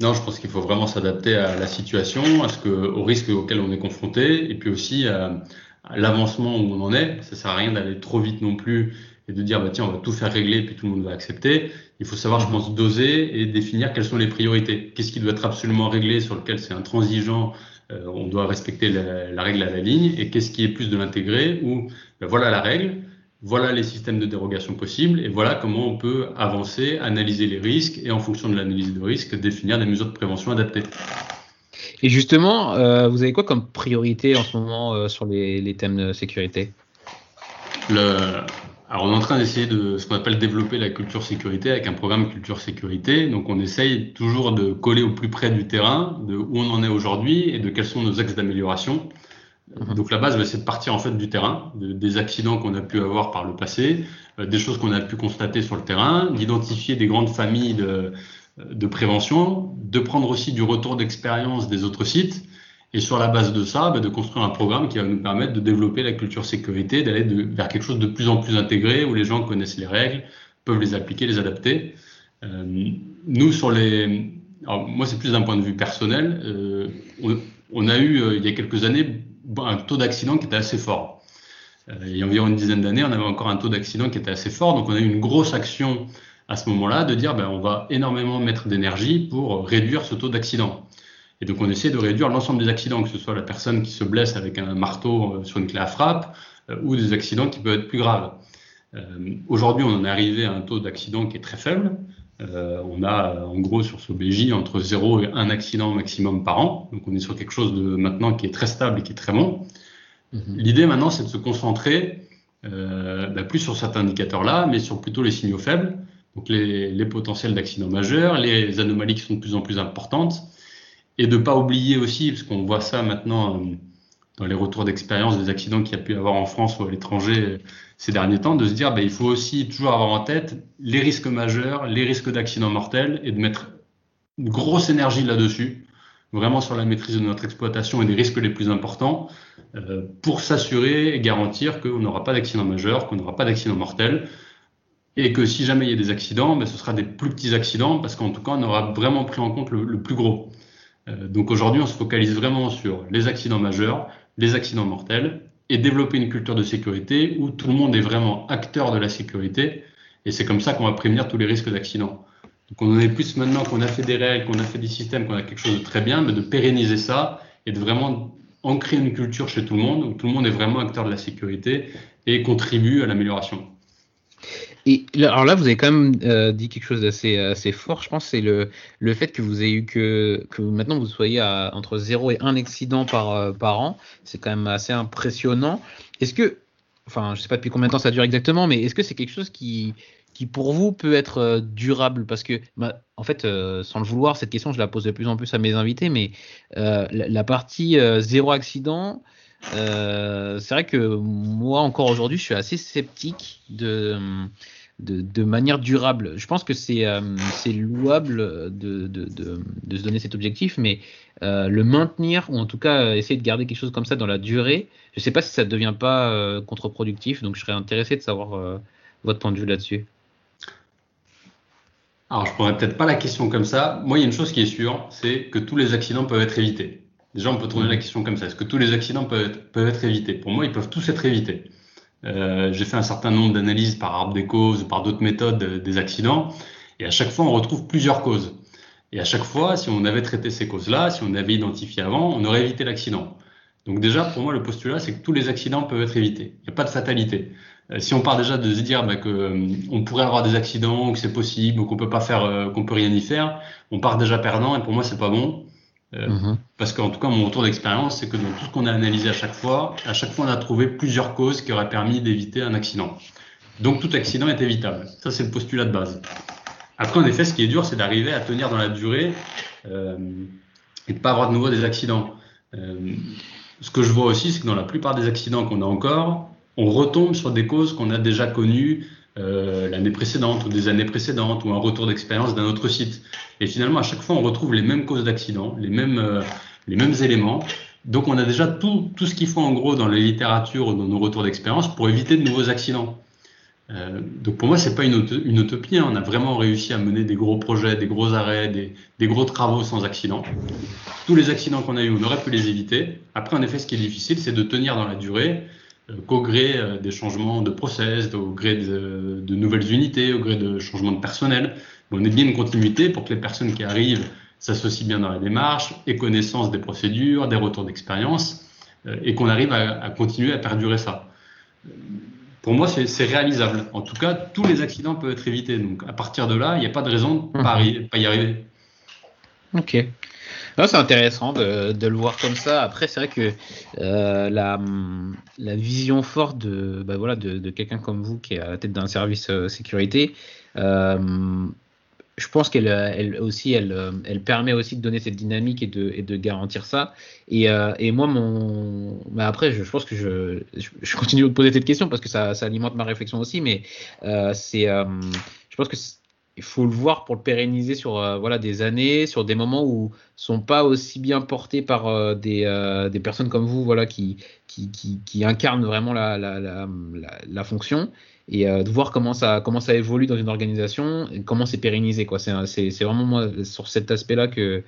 Non, je pense qu'il faut vraiment s'adapter à la situation, à ce que, au risque auquel on est confronté, et puis aussi à, l'avancement où on en est. Ça sert à rien d'aller trop vite non plus et de dire bah tiens on va tout faire régler puis tout le monde va accepter. Il faut savoir, je pense, doser et définir quelles sont les priorités. Qu'est-ce qui doit être absolument réglé, sur lequel c'est intransigeant, euh, on doit respecter la, la, règle à la ligne, et qu'est-ce qui est plus de l'intégrer ou ben voilà la règle voilà les systèmes de dérogation possibles et voilà comment on peut avancer, analyser les risques et en fonction de l'analyse de risque, définir des mesures de prévention adaptées. Et justement, euh, vous avez quoi comme priorité en ce moment euh, sur les, thèmes de sécurité? Le... Alors, on est en train d'essayer de ce qu'on appelle développer la culture sécurité avec un programme culture sécurité. Donc, on essaye toujours de coller au plus près du terrain, de où on en est aujourd'hui et de quels sont nos axes d'amélioration. Mhm. Donc la base, bah, c'est de partir en fait du terrain, des accidents qu'on a pu avoir par le passé, euh, des choses qu'on a pu constater sur le terrain, d'identifier des grandes familles de, de, prévention, de prendre aussi du retour d'expérience des autres sites, et sur la base de ça, bah, de construire un programme qui va nous permettre de développer la culture sécurité, d'aller vers quelque chose de plus en plus intégré où les gens connaissent les règles, peuvent les appliquer, les adapter. Euh, nous, sur les, alors moi, c'est plus d'un point de vue personnel. Euh, on, a eu euh, il y a quelques années un taux d'accident qui était assez fort. Euh, il y a environ une dizaine d'années, on avait encore un taux d'accident qui était assez fort. Donc on a eu une grosse action à ce moment-là de dire ben, on va énormément mettre d'énergie pour réduire ce taux d'accident. Et donc on essaie de réduire l'ensemble des accidents, que ce soit la personne qui se blesse avec un marteau euh, sur une clé à frappe euh, ou des accidents qui peuvent être plus graves. Aujourd'hui, on en est arrivé à un taux d'accident qui est très faible. On a en gros sur ce BJ entre 0 et 1 accident maximum par an. Donc on est sur quelque chose de maintenant qui est très stable et qui est très bon. Mhm. L'idée maintenant, c'est de se concentrer euh, bah, plus sur cet indicateur-là, mais sur plutôt les signaux faibles, donc les, les potentiels d'accidents majeurs, les anomalies qui sont de plus en plus importantes, et de ne pas oublier aussi, parce qu'on voit ça maintenant euh, dans les retours d'expérience des accidents qu'il y a pu avoir en France ou à l'étranger euh, ces derniers temps, de se dire bah, il faut aussi toujours avoir en tête les risques majeurs, les risques d'accidents mortels, et de mettre une grosse énergie là-dessus vraiment sur la maîtrise de notre exploitation et des risques les plus importants euh, pour s'assurer et garantir qu'on n'aura pas d'accident majeur, qu'on n'aura pas d'accident mortel et que si jamais il y a des accidents, ben, ce sera des plus petits accidents parce qu'en tout cas, on aura vraiment pris en compte le, plus gros. Euh, donc aujourd'hui, on se focalise vraiment sur les accidents majeurs, les accidents mortels et développer une culture de sécurité où tout le monde est vraiment acteur de la sécurité et c'est comme ça qu'on va prévenir tous les risques d'accidents. Donc on en est plus maintenant qu'on a fait des règles, qu'on a fait des systèmes, qu'on a quelque chose de très bien, mais de pérenniser ça et de vraiment ancrer une culture chez tout le monde, où tout le monde est vraiment acteur de la sécurité et contribue à l'amélioration. Et alors là, vous avez quand même euh, dit quelque chose d'assez assez fort, je pense, c'est le, le fait que vous ayez eu que, que maintenant vous soyez entre 0 et 1 accident par, euh, par an. C'est quand même assez impressionnant. Est-ce que, enfin, je sais pas depuis combien de temps ça dure exactement, mais est-ce que c'est quelque chose qui, qui pour vous peut être euh, durable? Parce que, bah, en fait, sans le vouloir, cette question, je la pose de plus en plus à mes invités, mais euh, la, partie zéro accident, c'est vrai que moi, encore aujourd'hui, je suis assez sceptique de, de, manière durable. Je pense que c'est louable de, de, de, se donner cet objectif, mais le maintenir, ou en tout cas essayer de garder quelque chose comme ça dans la durée, je ne sais pas si ça ne devient pas contre-productif, donc je serais intéressé de savoir votre point de vue là-dessus. Alors, je ne pourrais peut-être pas la question comme ça. Moi, il y a une chose qui est sûre, c'est que tous les accidents peuvent être évités. Déjà, on peut tourner la question comme ça. Est-ce que tous les accidents peuvent être, peuvent être évités? Pour moi, ils peuvent tous être évités. Euh, J'ai fait un certain nombre d'analyses par arbre des causes ou par d'autres méthodes des accidents, et à chaque fois, on retrouve plusieurs causes. Et à chaque fois, si on avait traité ces causes-là, si on avait identifié avant, on aurait évité l'accident. Donc déjà, pour moi, le postulat, c'est que tous les accidents peuvent être évités. Il n'y a pas de fatalité. Euh, si on part déjà de se dire bah, euh, on pourrait avoir des accidents, ou que c'est possible, ou qu'on peut pas faire, euh, qu'on peut rien y faire, on part déjà perdant. Et pour moi, c'est pas bon. Mhm. Parce qu'en tout cas, mon retour d'expérience, c'est que dans tout ce qu'on a analysé à chaque fois, à chaque fois, on a trouvé plusieurs causes qui auraient permis d'éviter un accident. Donc tout accident est évitable. Ça, c'est le postulat de base. Après, en effet, ce qui est dur, c'est d'arriver à tenir dans la durée euh, et de pas avoir de nouveau des accidents. Euh, ce que je vois aussi, c'est que dans la plupart des accidents qu'on a encore, on retombe sur des causes qu'on a déjà connues euh, l'année précédente ou des années précédentes ou un retour d'expérience d'un autre site. Et finalement, à chaque fois, on retrouve les mêmes causes d'accident, les mêmes, euh, les mêmes éléments. Donc on a déjà tout, tout ce qu'il faut en gros dans les littératures ou dans nos retours d'expérience pour éviter de nouveaux accidents. Euh, donc pour moi, c'est pas une, une utopie. Hein. On a vraiment réussi à mener des gros projets, des gros arrêts, des, des gros travaux sans accident. Tous les accidents qu'on a eu, on aurait pu les éviter. Après, en effet, ce qui est difficile, c'est de tenir dans la durée, qu'au gré euh, des changements de process, au gré de, de, nouvelles unités, au gré de changements de personnel. On est bien une continuité pour que les personnes qui arrivent s'associent bien dans la démarche, aient connaissance des procédures, des retours d'expérience, euh, et qu'on arrive à, à continuer à perdurer ça pour moi, c'est réalisable. En tout cas, tous les accidents peuvent être évités. Donc, à partir de là, il n'y a pas de raison de ne pas, mhm. y arriver. Ok. C'est intéressant de, le voir comme ça. Après, c'est vrai que euh, la, vision forte de, bah voilà, de, quelqu'un comme vous qui est à la tête d'un service euh, sécurité, euh, je pense qu'elle elle aussi elle, permet aussi de donner cette dynamique et de, garantir ça et, moi mon bah après je, pense que je, continue de poser cette question parce que ça, alimente ma réflexion aussi mais c'est je pense que il faut le voir pour le pérenniser sur euh, voilà des années sur des moments où sont pas aussi bien portés par euh, des, euh, des personnes comme vous voilà qui qui, qui, qui incarnent vraiment la, la, la, la fonction. Et euh, de voir comment ça comment ça évolue dans une organisation et comment c'est pérennisé quoi. C'est c'est vraiment moi sur cet aspect là que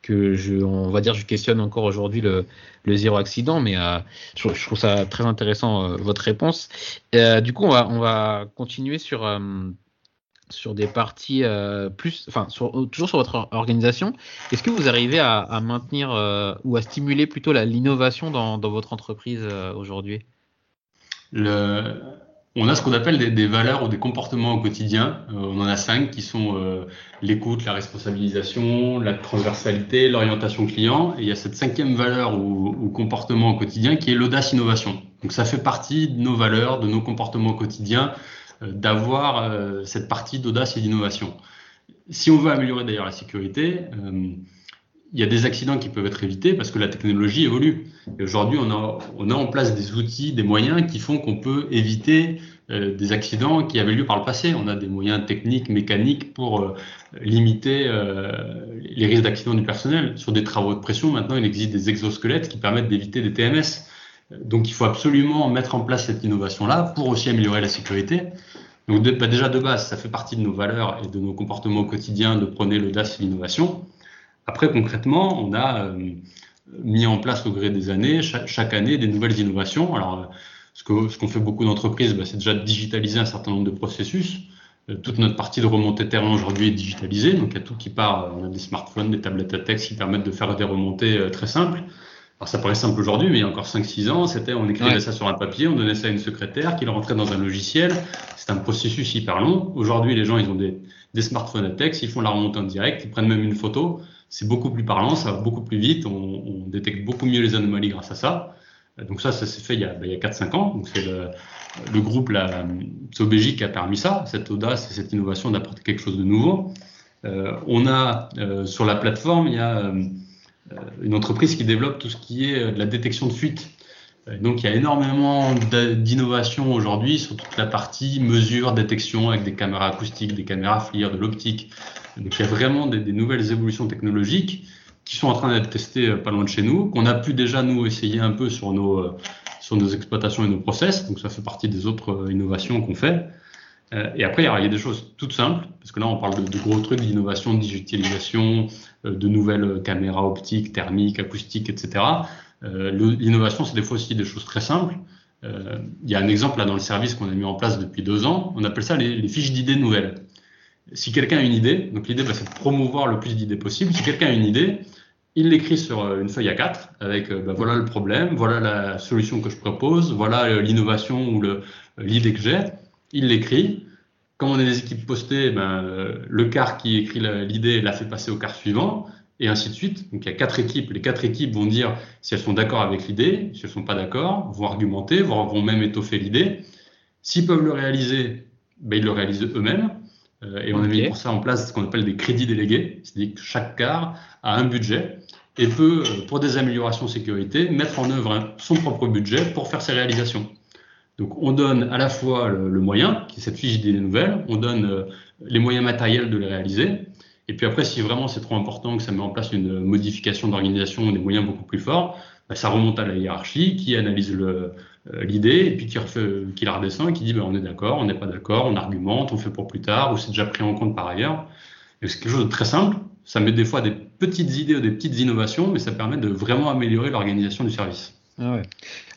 que je on va dire je questionne encore aujourd'hui le, le zéro accident mais euh, je, trouve ça très intéressant euh, votre réponse. Euh, du coup on va on va continuer sur sur des parties plus enfin sur, toujours sur votre organisation est-ce que vous arrivez à, maintenir ou à stimuler plutôt l'innovation dans, dans votre entreprise aujourd'hui? On a ce qu'on appelle des, valeurs ou des comportements au quotidien. Euh, on en a cinq qui sont euh, l'écoute, la responsabilisation, la transversalité, l'orientation client. Et il y a cette cinquième valeur ou, comportement au quotidien qui est l'audace innovation. Donc ça fait partie de nos valeurs, de nos comportements au quotidien, euh, d'avoir euh, cette partie d'audace et d'innovation. Si on veut améliorer d'ailleurs la sécurité, euh, il y a des accidents qui peuvent être évités parce que la technologie évolue. Et aujourd'hui, on a, en place des outils, des moyens qui font qu'on peut éviter euh, des accidents qui avaient lieu par le passé. On a des moyens techniques, mécaniques pour limiter les risques d'accident du personnel. Sur des travaux de pression, maintenant, il existe des exosquelettes qui permettent d'éviter des TMS. Donc, il faut absolument mettre en place cette innovation-là pour aussi améliorer la sécurité. Donc, bah déjà de base, ça fait partie de nos valeurs et de nos comportements au quotidien de prôner l'audace et l'innovation. Après, concrètement, on a euh, mis en place au gré des années, chaque, année, des nouvelles innovations. Alors, euh, ce qu'ont ce qu'on fait beaucoup d'entreprises, bah, c'est déjà de digitaliser un certain nombre de processus. Euh, toute notre partie de remontée terrain aujourd'hui est digitalisée, donc il y a tout qui part. On a des smartphones, des tablettes à texte qui permettent de faire des remontées très simples. Alors ça paraît simple aujourd'hui, mais il y a encore 5-6 ans, c'était on écrivait ouais. ça sur un papier, on donnait ça à une secrétaire qui le rentrait dans un logiciel. C'est un processus hyper long. Aujourd'hui, les gens, ils ont des, des smartphones à texte, ils font la remontée en direct, ils prennent même une photo c'est beaucoup plus parlant, ça va beaucoup plus vite, on, on, détecte beaucoup mieux les anomalies grâce à ça. Donc ça, ça s'est fait il y a, ben, a 4-5 ans. Donc c'est le, le, groupe, la qui a permis ça, cette audace et cette innovation d'apporter quelque chose de nouveau. Euh, on a euh, sur la plateforme, il y a euh, une entreprise qui développe tout ce qui est de la détection de fuite. Donc il y a énormément d'innovation aujourd'hui sur toute la partie mesure, détection avec des caméras acoustiques, des caméras FLIR, de l'optique. Donc il y a vraiment des, nouvelles évolutions technologiques qui sont en train d'être testées euh, pas loin de chez nous, qu'on a pu déjà nous essayer un peu sur nos, euh, sur nos exploitations et nos process. Donc ça fait partie des autres euh, innovations qu'on fait. Et après, il y a des choses toutes simples, parce que là, on parle de, de gros trucs d'innovation, de digitalisation, de nouvelles caméras optiques, thermiques, acoustiques, etc. L'innovation, c'est des fois aussi des choses très simples. Euh, il y a un exemple là dans le service qu'on a mis en place depuis deux ans. On appelle ça les, fiches d'idées nouvelles. Si quelqu'un a une idée, donc l'idée bah, c'est de promouvoir le plus d'idées possible. Si quelqu'un a une idée, il l'écrit sur euh, une feuille à 4 avec euh, bah, voilà le problème, voilà la solution que je propose, voilà euh, l'innovation ou l'idée que j'ai. Il l'écrit. Quand on est des équipes postées, ben, le quart qui écrit l'idée l'a fait passer au quart suivant et ainsi de suite. Donc il y a quatre équipes. Les quatre équipes vont dire si elles sont d'accord avec l'idée, si elles sont pas d'accord, vont argumenter, vont même étoffer l'idée. S'ils peuvent le réaliser, ben, ils le réalisent eux-mêmes. Euh, et on a mis pour ça en place ce qu'on appelle des crédits délégués, c'est-à-dire que chaque car a un budget et peut, euh, pour des améliorations sécurité, mettre en œuvre son propre budget pour faire ses réalisations. Donc on donne à la fois le, moyen, qui est cette fiche d'idées nouvelles, on donne euh, les moyens matériels de les réaliser, et puis après, si vraiment c'est trop important que ça met en place une modification d'organisation, des moyens beaucoup plus forts, bah, ça remonte à la hiérarchie qui analyse l'idée et puis qui, refait, qui la redescend et qui dit bah, on est d'accord, on n'est pas d'accord, on argumente, on fait pour plus tard ou c'est déjà pris en compte par ailleurs. C'est quelque chose de très simple. Ça met des fois des petites idées ou des petites innovations, mais ça permet de vraiment améliorer l'organisation du service. Ah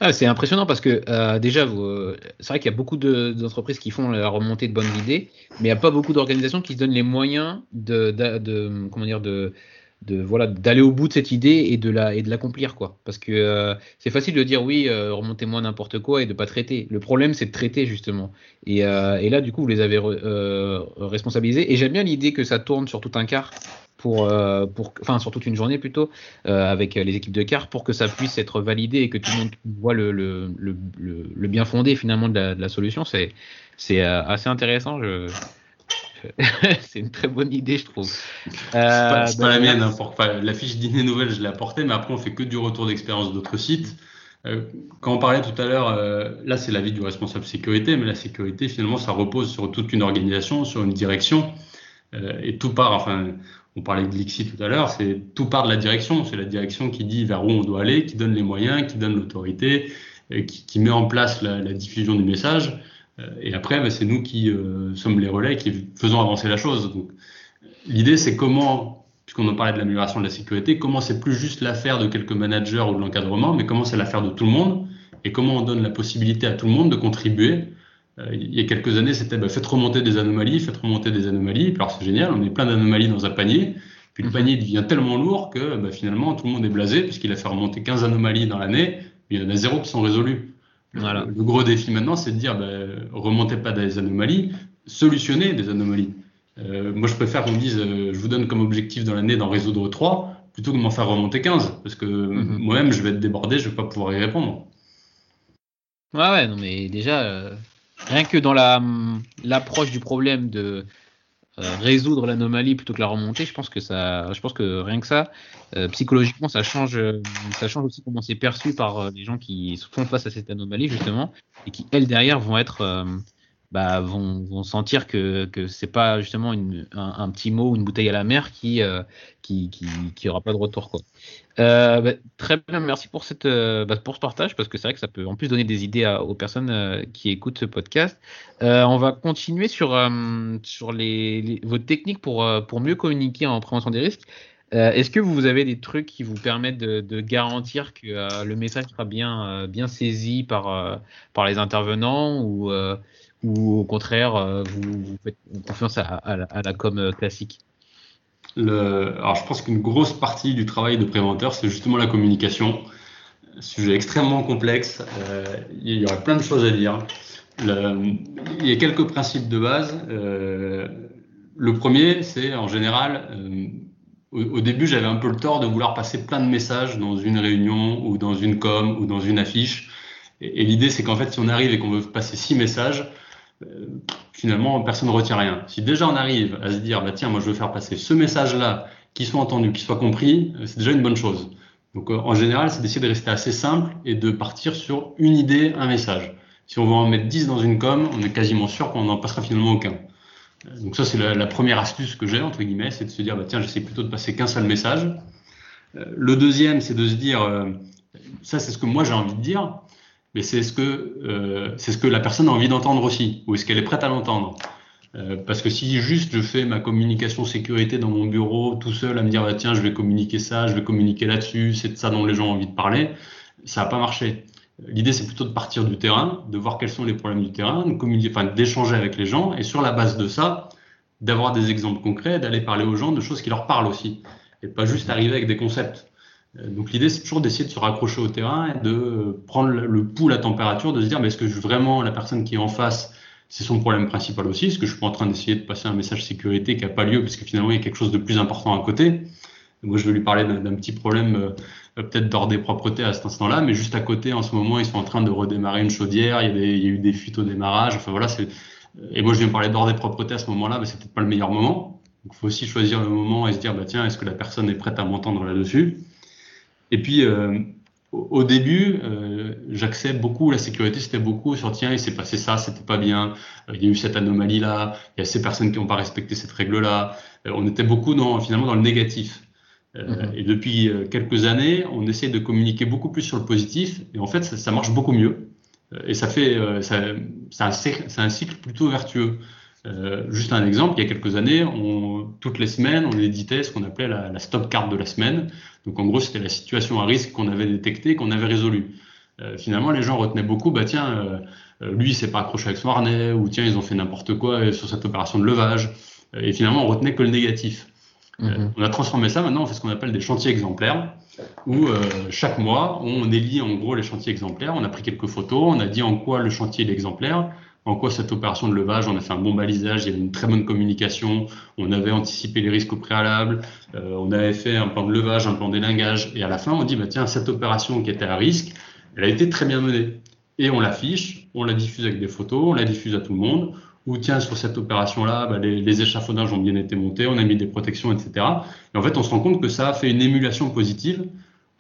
ah, c'est impressionnant parce que euh, déjà, c'est vrai qu'il y a beaucoup d'entreprises qui font la remontée de bonnes idées, mais il n'y a pas beaucoup d'organisations qui se donnent les moyens de, comment dire, de, voilà d'aller au bout de cette idée et de la et de l'accomplir quoi. Parce que euh, c'est facile de dire oui euh, remontez-moi n'importe quoi et de pas traiter. Le problème c'est de traiter justement. Et, là du coup vous les avez responsabilisés. Et j'aime bien l'idée que ça tourne sur tout un quart pour, euh, pour, enfin sur toute une journée plutôt, euh, avec les équipes de car pour que ça puisse être validé et que tout le monde voit le, le, le, le bien fondé finalement de la, de la solution. C'est, c'est euh, assez intéressant. Je... c'est une très bonne idée, je trouve. c'est pas, pas la mienne. Hein, la fiche dîner nouvelle, je l'ai apportée, mais après, on fait que du retour d'expérience d'autres sites. quand on parlait tout à l'heure, là, c'est l'avis du responsable sécurité, mais la sécurité, finalement, ça repose sur toute une organisation, sur une direction. et tout part, enfin, on parlait de l'IXI tout à l'heure, c'est tout part de la direction. C'est la direction qui dit vers où on doit aller, qui donne les moyens, qui donne l'autorité, euh, qui, met en place la, diffusion du message. Euh, et après, bah, c'est nous qui euh, sommes les relais, qui faisons avancer la chose. L'idée, c'est comment, puisqu'on en parlait de l'amélioration de la sécurité, comment c'est plus juste l'affaire de quelques managers ou de l'encadrement, mais comment c'est l'affaire de tout le monde, et comment on donne la possibilité à tout le monde de contribuer il y a quelques années, c'était bah, faites remonter des anomalies, faites remonter des anomalies. alors c'est génial, on met plein d'anomalies dans un panier. Puis le mhm. panier devient tellement lourd que bah, finalement tout le monde est blasé puisqu'il a fait remonter 15 anomalies dans l'année, mais il y en a zéro qui sont résolues. Voilà. Le gros défi maintenant, c'est de dire bah, remontez pas des anomalies, solutionnez des anomalies. Euh, moi, je préfère qu'on me dise euh, je vous donne comme objectif dans l'année d'en résoudre 3 plutôt que de m'en faire remonter 15 parce que mhm. moi-même je vais être débordé, je vais pas pouvoir y répondre. Ouais, ouais, non, mais déjà, euh, rien que dans la l'approche du problème de euh, résoudre l'anomalie plutôt que la remonter, je pense que ça, je pense que rien que ça, euh, psychologiquement, ça change, ça change aussi comment c'est perçu par euh, les gens qui font face à cette anomalie justement et qui elles derrière vont être bah, vont, sentir que que c'est pas justement une, un, petit mot ou une bouteille à la mer qui euh, qui, qui, qui aura pas de retour quoi. Euh, bah, très bien, merci pour cette euh, bah, pour ce partage parce que c'est vrai que ça peut en plus donner des idées aux personnes euh, qui écoutent ce podcast. On va continuer sur sur les, vos techniques pour pour mieux communiquer en prévention des risques. Est-ce que vous avez des trucs qui vous permettent de, de garantir que le message sera bien bien saisi par par les intervenants ou ou au contraire, euh, vous, faites confiance à, la, com euh, classique Alors, je pense qu'une grosse partie du travail de préventeur, c'est justement la communication. sujet extrêmement complexe. Euh, il y aurait plein de choses à dire. Il y a quelques principes de base. le premier, c'est en général, au, début, j'avais un peu le tort de vouloir passer plein de messages dans une réunion ou dans une com ou dans une affiche. Et, l'idée, c'est qu'en fait, si on arrive et qu'on veut passer six messages, finalement, personne ne retient rien. Si déjà on arrive à se dire, bah, tiens, moi je veux faire passer ce message-là, qui soit entendu, qui soit compris, euh, c'est déjà une bonne chose. Donc euh, en général, c'est d'essayer de rester assez simple et de partir sur une idée, un message. Si on veut en mettre 10 dans une com, on est quasiment sûr qu'on n'en passera finalement aucun. Donc ça, c'est la, la, première astuce que j'ai, entre guillemets, c'est de se dire, bah, tiens, j'essaie plutôt de passer qu'un seul message. Le deuxième, c'est de se dire, ça c'est ce que moi j'ai envie de dire, mais c'est ce que euh, c'est ce que la personne a envie d'entendre aussi, ou est-ce qu'elle est prête à l'entendre. Euh, parce que si juste je fais ma communication sécurité dans mon bureau tout seul à me dire bah, tiens je vais communiquer ça, je vais communiquer là-dessus, c'est de ça dont les gens ont envie de parler, ça va pas marcher. L'idée c'est plutôt de partir du terrain, de voir quels sont les problèmes du terrain, d'échanger avec les gens et sur la base de ça d'avoir des exemples concrets, d'aller parler aux gens de choses qui leur parlent aussi et pas juste arriver avec des concepts. Euh, donc l'idée, c'est toujours d'essayer de se raccrocher au terrain et de prendre le pouls, la température, de se dire, mais est-ce que vraiment la personne qui est en face, c'est son problème principal aussi? Est-ce que je suis pas en train d'essayer de passer un message sécurité qui n'a pas lieu parce que finalement il y a quelque chose de plus important à côté? Moi, je vais lui parler d'un petit problème euh, peut-être d'ordre des propretés à cet instant-là, mais juste à côté, en ce moment, ils sont en train de redémarrer une chaudière, il y a, eu des fuites au démarrage, enfin voilà. Et moi, je viens parler d'ordre des propretés à ce moment-là, mais c'est peut-être pas le meilleur moment. Il faut aussi choisir le moment et se dire, bah tiens, est-ce que la personne est prête à m'entendre là-dessus? Et puis, euh, au, début, euh, j'accepte beaucoup la sécurité, c'était beaucoup sur tiens, il s'est passé ça, c'était pas bien, euh, il y a eu cette anomalie-là, il y a ces personnes qui n'ont pas respecté cette règle-là. on était beaucoup dans, finalement dans le négatif. Euh, et depuis euh, quelques années, on essaie de communiquer beaucoup plus sur le positif. Et en fait, ça, ça marche beaucoup mieux. Euh, et ça fait, c'est un, un, cycle plutôt vertueux. Juste un exemple, il y a quelques années, on, toutes les semaines, on éditait ce qu'on appelait la, la, stop card de la semaine. Donc en gros, c'était la situation à risque qu'on avait détectée, qu'on avait résolue. finalement, les gens retenaient beaucoup, bah tiens, lui, il s'est pas accroché avec son harnais, ou tiens, ils ont fait n'importe quoi sur cette opération de levage. Et finalement, on retenait que le négatif. Euh, mhm. on a transformé ça maintenant, on fait ce qu'on appelle des chantiers exemplaires, où euh, chaque mois, on élit en gros les chantiers exemplaires. On a pris quelques photos, on a dit en quoi le chantier est exemplaire, en quoi cette opération de levage, on a fait un bon balisage, il y avait une très bonne communication, on avait anticipé les risques au préalable, euh, on avait fait un plan de levage, un plan d'élingage, et à la fin, on dit, bah, tiens, cette opération qui était à risque, elle a été très bien menée. Et on l'affiche, on la diffuse avec des photos, on la diffuse à tout le monde, ou tiens, sur cette opération-là, bah, les, échafaudages ont bien été montés, on a mis des protections, etc. Et en fait, on se rend compte que ça a fait une émulation positive,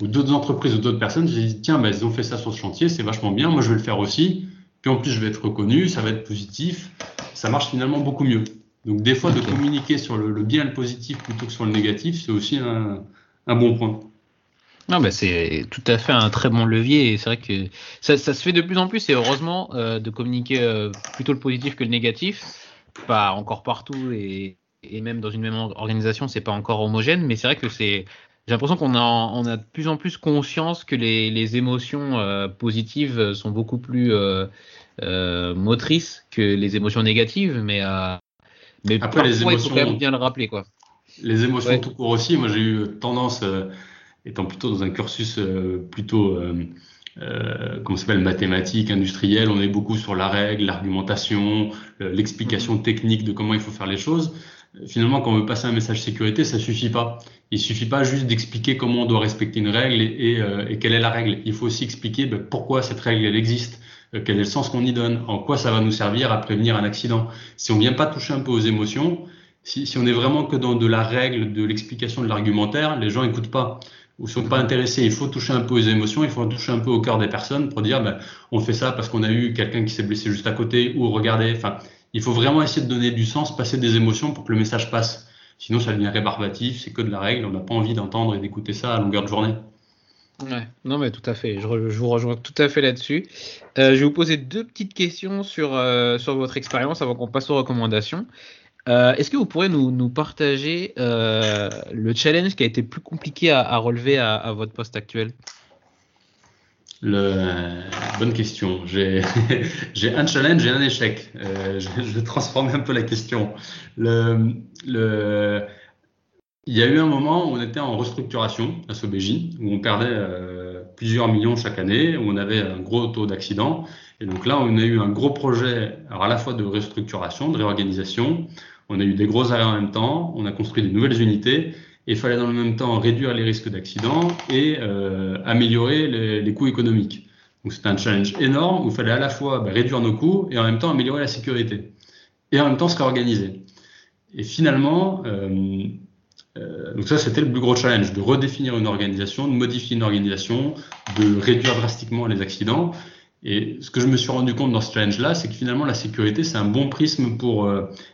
où d'autres entreprises ou d'autres personnes se disent, tiens, bah, ils ont fait ça sur ce chantier, c'est vachement bien, moi je vais le faire aussi, puis en plus je vais être reconnu, ça va être positif, ça marche finalement beaucoup mieux. Donc des fois, de communiquer sur le, bien et le positif plutôt que sur le négatif, c'est aussi un, un bon point. Non, bah c'est tout à fait un très bon levier et c'est vrai que ça, ça, se fait de plus en plus et heureusement euh, de communiquer euh, plutôt le positif que le négatif, pas encore partout et, et même dans une même organisation c'est pas encore homogène, mais c'est vrai que c'est j'ai l'impression qu'on a on a de plus en plus conscience que les, les émotions euh, positives sont beaucoup plus euh, euh, motrices que les émotions négatives, mais mais après les émotions, il faut quand même bien le rappeler quoi. Les émotions tout court aussi, moi j'ai eu tendance étant plutôt dans un cursus euh, plutôt euh, euh, comment s'appelle mathématique, industriel, on est beaucoup sur la règle, l'argumentation, euh, l'explication mhm. technique de comment il faut faire les choses. Finalement, quand on veut passer un message sécurité, ça suffit pas. Il suffit pas juste d'expliquer comment on doit respecter une règle et, et, et quelle est la règle. Il faut aussi expliquer ben, pourquoi cette règle elle existe, quel est le sens qu'on y donne, en quoi ça va nous servir à prévenir un accident. Si on vient pas toucher un peu aux émotions, si, si on est vraiment que dans de la règle, de l'explication, de l'argumentaire, les gens écoutent pas ou sont pas intéressés. Il faut toucher un peu aux émotions, il faut toucher un peu au cœur des personnes pour dire, ben, on fait ça parce qu'on a eu quelqu'un qui s'est blessé juste à côté, ou regardez. Enfin, il faut vraiment essayer de donner du sens, passer des émotions pour que le message passe. Sinon, ça devient rébarbatif, c'est que de la règle, on n'a pas envie d'entendre et d'écouter ça à longueur de journée. Ouais, non mais tout à fait, je, vous rejoins tout à fait là-dessus. Euh, je vais vous poser deux petites questions sur, euh, votre expérience avant qu'on passe aux recommandations. Euh, est-ce que vous pourrez nous, nous partager le challenge qui a été plus compliqué à, relever à, votre poste actuel? Bonne question. J'ai un challenge et un échec. Euh, je, vais transformer un peu la question. Il y a eu un moment où on était en restructuration à SOBJ, où on perdait euh, plusieurs millions chaque année, où on avait un gros taux d'accident. Et donc là, on a eu un gros projet, à la fois de restructuration, de réorganisation, on a eu des gros arrêts en même temps, on a construit des nouvelles unités, et il fallait dans le même temps réduire les risques d'accident et euh, améliorer les, coûts économiques. Donc c'était un challenge énorme où il fallait à la fois bah, réduire nos coûts et en même temps améliorer la sécurité. Et en même temps se réorganiser. Et finalement, euh, euh, donc ça c'était le plus gros challenge, de redéfinir une organisation, de modifier une organisation, de réduire drastiquement les accidents. Et ce que je me suis rendu compte dans ce challenge-là, c'est que finalement la sécurité, c'est un bon prisme pour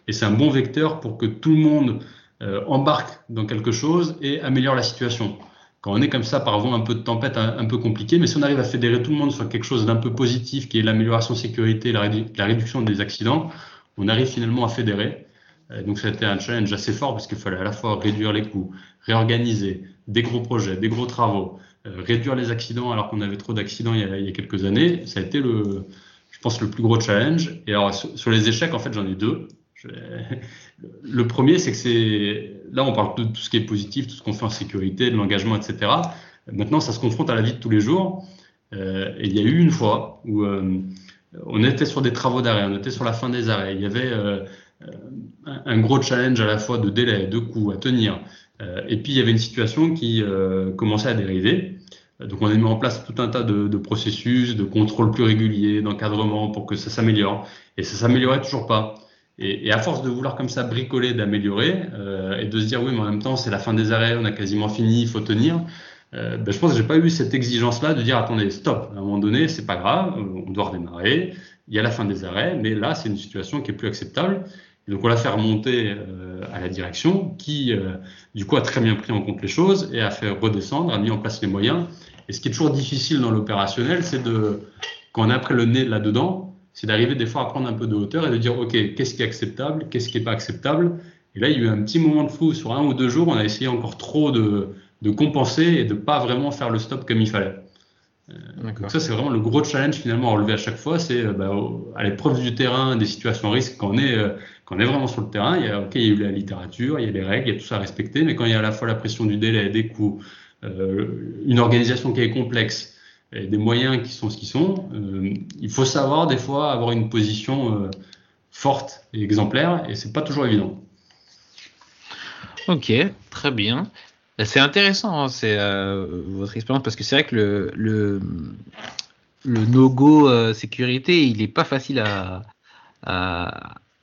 et c'est un bon vecteur pour que tout le monde euh, embarque dans quelque chose et améliore la situation. Quand on est comme ça par vent un peu de tempête, un, peu compliqué, mais si on arrive à fédérer tout le monde sur quelque chose d'un peu positif, qui est l'amélioration sécurité, la, réduction des accidents, on arrive finalement à fédérer. Euh, donc ça a été un challenge assez fort parce qu'il fallait à la fois réduire les coûts, réorganiser des gros projets, des gros travaux, euh, réduire les accidents alors qu'on avait trop d'accidents il, y a quelques années, ça a été le, je pense, le plus gros challenge. Et alors sur, les échecs, en fait, j'en ai deux. Le premier, c'est que c'est là, on parle de tout ce qui est positif, tout ce qu'on fait en sécurité, de l'engagement, etc. Maintenant, ça se confronte à la vie de tous les jours. Euh, et il y a eu une fois où euh, on était sur des travaux d'arrêt, on était sur la fin des arrêts. Il y avait euh, un gros challenge à la fois de délai, de coûts à tenir, euh, et puis il y avait une situation qui euh, commençait à dériver. Donc on a mis en place tout un tas de, de processus, de contrôle plus régulier, d'encadrement pour que ça s'améliore. Et ça s'améliorait toujours pas. Et, à force de vouloir comme ça bricoler, d'améliorer, euh, et de se dire oui, mais en même temps c'est la fin des arrêts, on a quasiment fini, il faut tenir. Euh, ben, je pense que j'ai pas eu cette exigence-là de dire attendez stop, à un moment donné c'est pas grave, on doit redémarrer, il y a la fin des arrêts, mais là c'est une situation qui est plus acceptable. donc on l'a fait remonter euh, à la direction qui, euh, du coup, a très bien pris en compte les choses et a fait redescendre, a mis en place les moyens. Et ce qui est toujours difficile dans l'opérationnel, c'est de, quand on a après le nez là-dedans, c'est d'arriver des fois à prendre un peu de hauteur et de dire, OK, qu'est-ce qui est acceptable, qu'est-ce qui n'est pas acceptable. Et là, il y a eu un petit moment de flou sur un ou deux jours, on a essayé encore trop de, de compenser et de pas vraiment faire le stop comme il fallait. Euh, donc ça, c'est vraiment le gros challenge finalement à relever à chaque fois, c'est euh, bah, à l'épreuve du terrain, des situations à risque, quand on est, euh, quand on est vraiment sur le terrain, il y, a, ok, il y a eu la littérature, il y a les règles, il y a tout ça à respecter, mais quand il y a à la fois la pression du délai, des coûts, une organisation qui est complexe, des moyens qui sont ce qu'ils sont, il faut savoir des fois avoir une position forte et exemplaire, et c'est pas toujours évident. Ok, très bien. C'est intéressant, hein, c'est euh, votre expérience, parce que c'est vrai que le, le, le no-go euh, sécurité, il n'est pas facile à,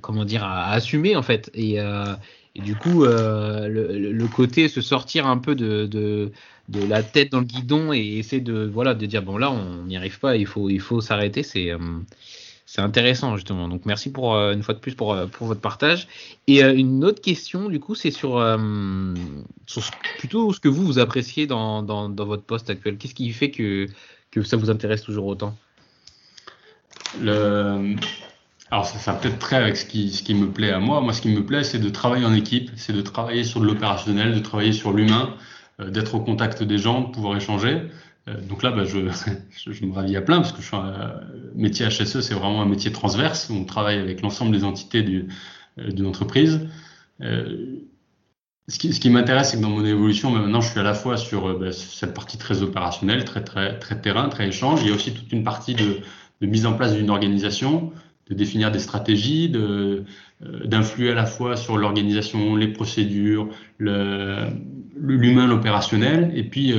comment dire, à assumer en fait. Et, euh, du coup, le, côté se sortir un peu de, de, la tête dans le guidon et essayer de, voilà, de dire bon là, on n'y arrive pas, il faut, il faut s'arrêter, c'est c'est intéressant justement. Donc merci pour euh, une fois de plus pour, euh, pour votre partage. Et euh, une autre question du coup, c'est sur, sur plutôt ce que vous vous appréciez dans, dans, dans votre poste actuel. Qu'est-ce qui fait que, que ça vous intéresse toujours autant? Le... Alors ça, ça peut-être très avec ce qui, ce qui me plaît à moi. Moi, ce qui me plaît, c'est de travailler en équipe, c'est de travailler sur de l'opérationnel, de travailler sur l'humain, d'être au contact des gens, de pouvoir échanger. Euh, donc là, bah, je, me ravis à plein parce que je suis un métier HSE, c'est vraiment un métier transverse. On travaille avec l'ensemble des entités du, euh, d'une entreprise. Euh, ce qui, m'intéresse, c'est que dans mon évolution, bah, maintenant, je suis à la fois sur bah, cette partie très opérationnelle, très, terrain, très échange. Il y a aussi toute une partie de mise en place d'une organisation, de définir des stratégies, de, d'influer à la fois sur l'organisation, les procédures, le, l'humain, l'opérationnel, et puis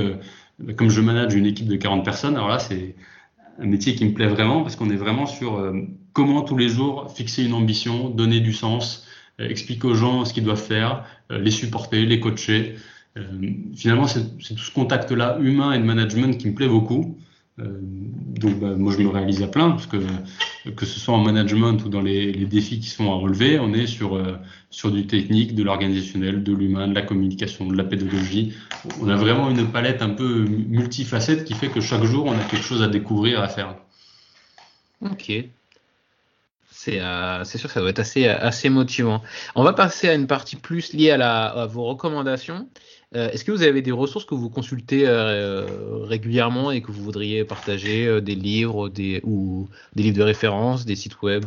comme je manage une équipe de 40 personnes, alors là, c'est un métier qui me plaît vraiment parce qu'on est vraiment sur euh, comment tous les jours fixer une ambition, donner du sens, euh, expliquer aux gens ce qu'ils doivent faire, euh, les supporter, les coacher. finalement, c'est tout ce contact-là humain et de management qui me plaît beaucoup. Euh, donc bah, moi je me réalise à plein parce que que ce soit en management ou dans les, défis qui sont à relever, on est sur euh, sur du technique, de l'organisationnel, de l'humain, de la communication, de la pédagogie. On a vraiment une palette un peu multifacette qui fait que chaque jour on a quelque chose à découvrir, à faire. Ok. C'est euh, sûr que ça doit être assez, assez motivant. On va passer à une partie plus liée à vos recommandations. Euh, est-ce que vous avez des ressources que vous consultez euh, régulièrement et que vous voudriez partager, euh, des livres des, ou des livres de référence, des sites web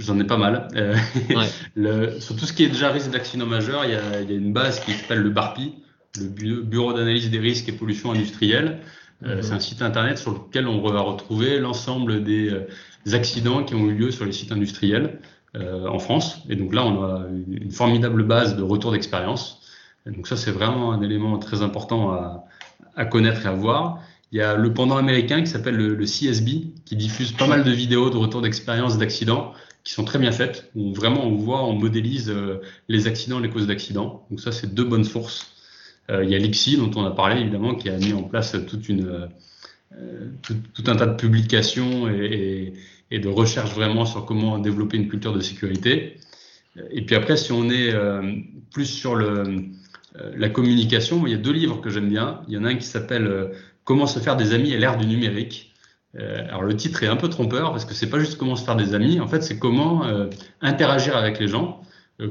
J'en ai pas mal. le, sur tout ce qui est déjà risque d'accident majeur, il y, a, il y, a, une base qui s'appelle le BARPI, le Bureau d'analyse des risques et pollution industrielle. Mhm. C'est un site internet sur lequel on va retrouver l'ensemble des, des, accidents qui ont eu lieu sur les sites industriels en France. Et donc là, on a une formidable base de retour d'expérience donc ça, c'est vraiment un élément très important à, à, connaître et à voir. Il y a le pendant américain qui s'appelle le, le, CSB, qui diffuse pas mal de vidéos de retour d'expérience d'accidents qui sont très bien faites, où vraiment on voit, on modélise euh, les accidents, les causes d'accidents. Donc ça, c'est deux bonnes sources. Euh, il y a l'IPSI, dont on a parlé évidemment, qui a mis en place toute une, euh, tout, un tas de publications et, et, de recherches vraiment sur comment développer une culture de sécurité. Et puis après, si on est plus sur le, la communication, il y a deux livres que j'aime bien. Il y en a un qui s'appelle euh, Comment se faire des amis à l'ère du numérique. Euh, alors le titre est un peu trompeur parce que c'est pas juste comment se faire des amis. En fait, c'est comment interagir avec les gens,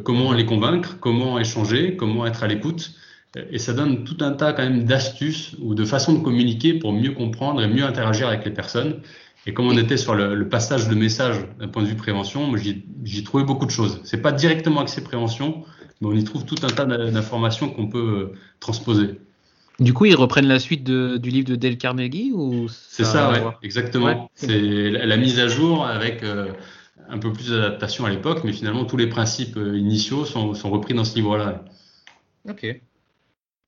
comment les convaincre, comment échanger, comment être à l'écoute. Et ça donne tout un tas quand même d'astuces ou de façons de communiquer pour mieux comprendre et mieux interagir avec les personnes. Et comme on était sur le, le passage de messages d'un point de vue prévention, j'ai trouvé beaucoup de choses. C'est pas directement axé prévention, mais on y trouve tout un tas d'informations qu'on peut euh, transposer. Du coup, ils reprennent la suite de, du livre de Dale Carnegie ou C'est ça, ouais, exactement. c'est la, mise à jour avec euh, un peu plus d'adaptation à l'époque, mais finalement tous les principes euh, initiaux sont, sont, repris dans ce livre-là. Ok.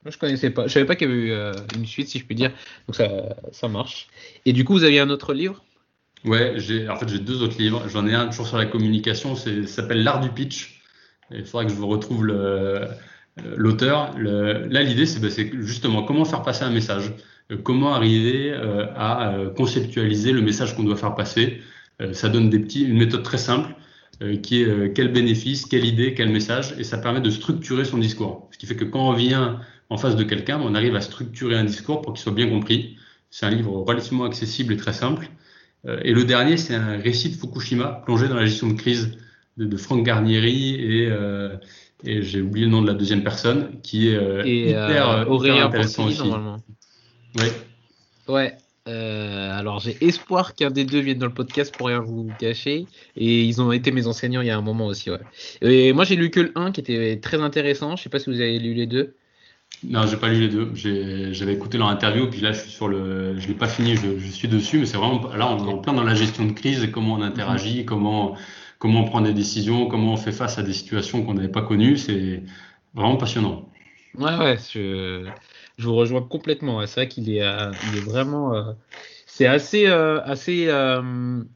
Moi, je connaissais pas. Je savais pas qu'il y avait eu une suite, si je puis dire. Donc ça, ça marche. Et du coup, vous aviez un autre livre? Ouais, en fait j'ai deux autres livres. J'en ai un toujours sur la communication. Ça s'appelle L'art du pitch il faudra que je vous retrouve l'auteur. là, l'idée, bah, c'est justement comment faire passer un message, euh, comment arriver euh, à euh, conceptualiser le message qu'on doit faire passer. ça donne une méthode très simple qui est quel bénéfice, quelle idée, quel message, et ça permet de structurer son discours. Ce qui fait que quand on vient en face de quelqu'un, on arrive à structurer un discours pour qu'il soit bien compris. C'est un livre relativement accessible et très simple. et le dernier, c'est un récit de Fukushima, plongé dans la gestion de crise de, de Franck Garnieri et et j'ai oublié le nom de la deuxième personne qui est euh, hyper, euh, hyper intéressant aussi. Normalement. Ouais. Ouais. Euh, alors j'ai espoir qu'un des deux vienne dans le podcast pour rien vous cacher. Et ils ont été mes enseignants il y a un moment aussi. Ouais. Et moi j'ai lu que le 1 qui était très intéressant. Je sais pas si vous avez lu les deux. Non, j'ai pas lu les deux. J'avais écouté leur interview, puis là je suis sur le, je l'ai pas fini, je, je, suis dessus, mais c'est vraiment là on est en plein dans la gestion de crise et comment on interagit, comment comment on prend des décisions, comment on fait face à des situations qu'on n'avait pas connues. C'est vraiment passionnant. Ouais, ouais, je, vous rejoins complètement. C'est vrai qu'il est, euh, il est vraiment. Euh, c'est assez, euh, assez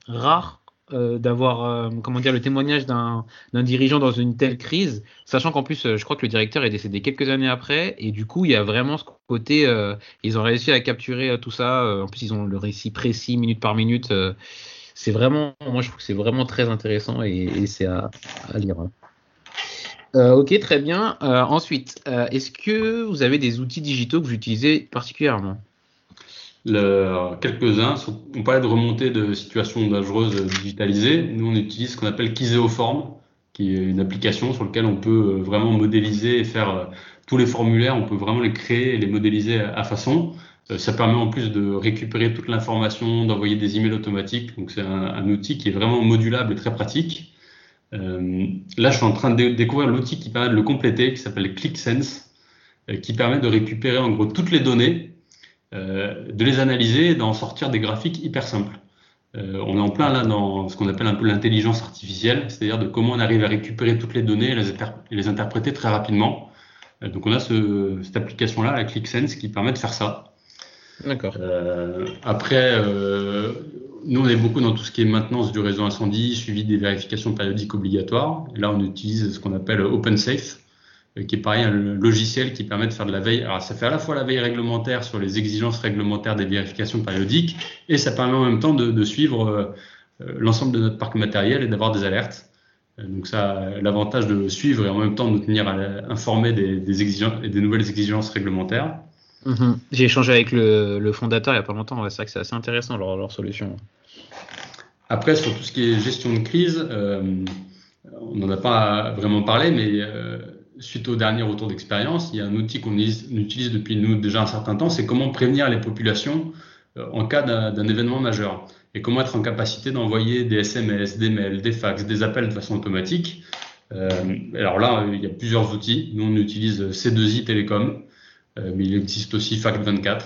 rare d'avoir comment dire le témoignage d'un dirigeant dans une telle crise, sachant qu'en plus je crois que le directeur est décédé quelques années après et du coup il y a vraiment ce côté ils ont réussi à capturer tout ça en plus ils ont le récit précis minute par minute c'est vraiment, moi je trouve que c'est vraiment très intéressant et, c'est à, lire. Hein. Euh, ok, très bien. Euh, ensuite, euh, est-ce que vous avez des outils digitaux que vous utilisez particulièrement? Quelques-uns. On parlait de remontée de situations dangereuses digitalisées. Nous, on utilise ce qu'on appelle Kiséoform, qui est une application sur laquelle on peut vraiment modéliser et faire tous les formulaires. On peut vraiment les créer et les modéliser à façon. Euh, ça permet en plus de récupérer toute l'information, d'envoyer des emails automatiques. Donc c'est un, outil qui est vraiment modulable et très pratique. Euh, là, je suis en train de découvrir l'outil qui permet de le compléter, qui s'appelle ClickSense, euh, qui permet de récupérer en gros toutes les données, de les analyser et d'en sortir des graphiques hyper simples. on est en plein là dans ce qu'on appelle un peu l'intelligence artificielle, c'est-à-dire de comment on arrive à récupérer toutes les données et les, interpréter très rapidement. donc on a ce, cette application-là, la ClickSense, qui permet de faire ça. D'accord. Euh, après, euh, nous, on est beaucoup dans tout ce qui est maintenance du réseau incendie, suivi des vérifications périodiques obligatoires. Là, on utilise ce qu'on appelle OpenSafe, euh, qui est pareil, un logiciel qui permet de faire de la veille. Alors, ça fait à la fois la veille réglementaire sur les exigences réglementaires des vérifications périodiques, et ça permet en même temps de, suivre l'ensemble de notre parc matériel et d'avoir des alertes. Donc ça, l'avantage de suivre et en même temps de nous tenir informés des, exigences des nouvelles exigences réglementaires. Mhm. J'ai échangé avec le, fondateur il n'y a pas longtemps. c'est vrai que c'est assez intéressant leur, leur, solution. Après, sur tout ce qui est gestion de crise, euh, on n'en a pas vraiment parlé, mais euh, suite au dernier retour d'expérience, il y a un outil qu'on utilise depuis nous déjà un certain temps, c'est comment prévenir les populations euh, en cas d'un événement majeur et comment être en capacité d'envoyer des SMS, des mails, des fax, des appels de façon automatique. alors là, il y a plusieurs outils. Nous, on utilise C2I Télécom. Euh, mais il existe aussi FACT24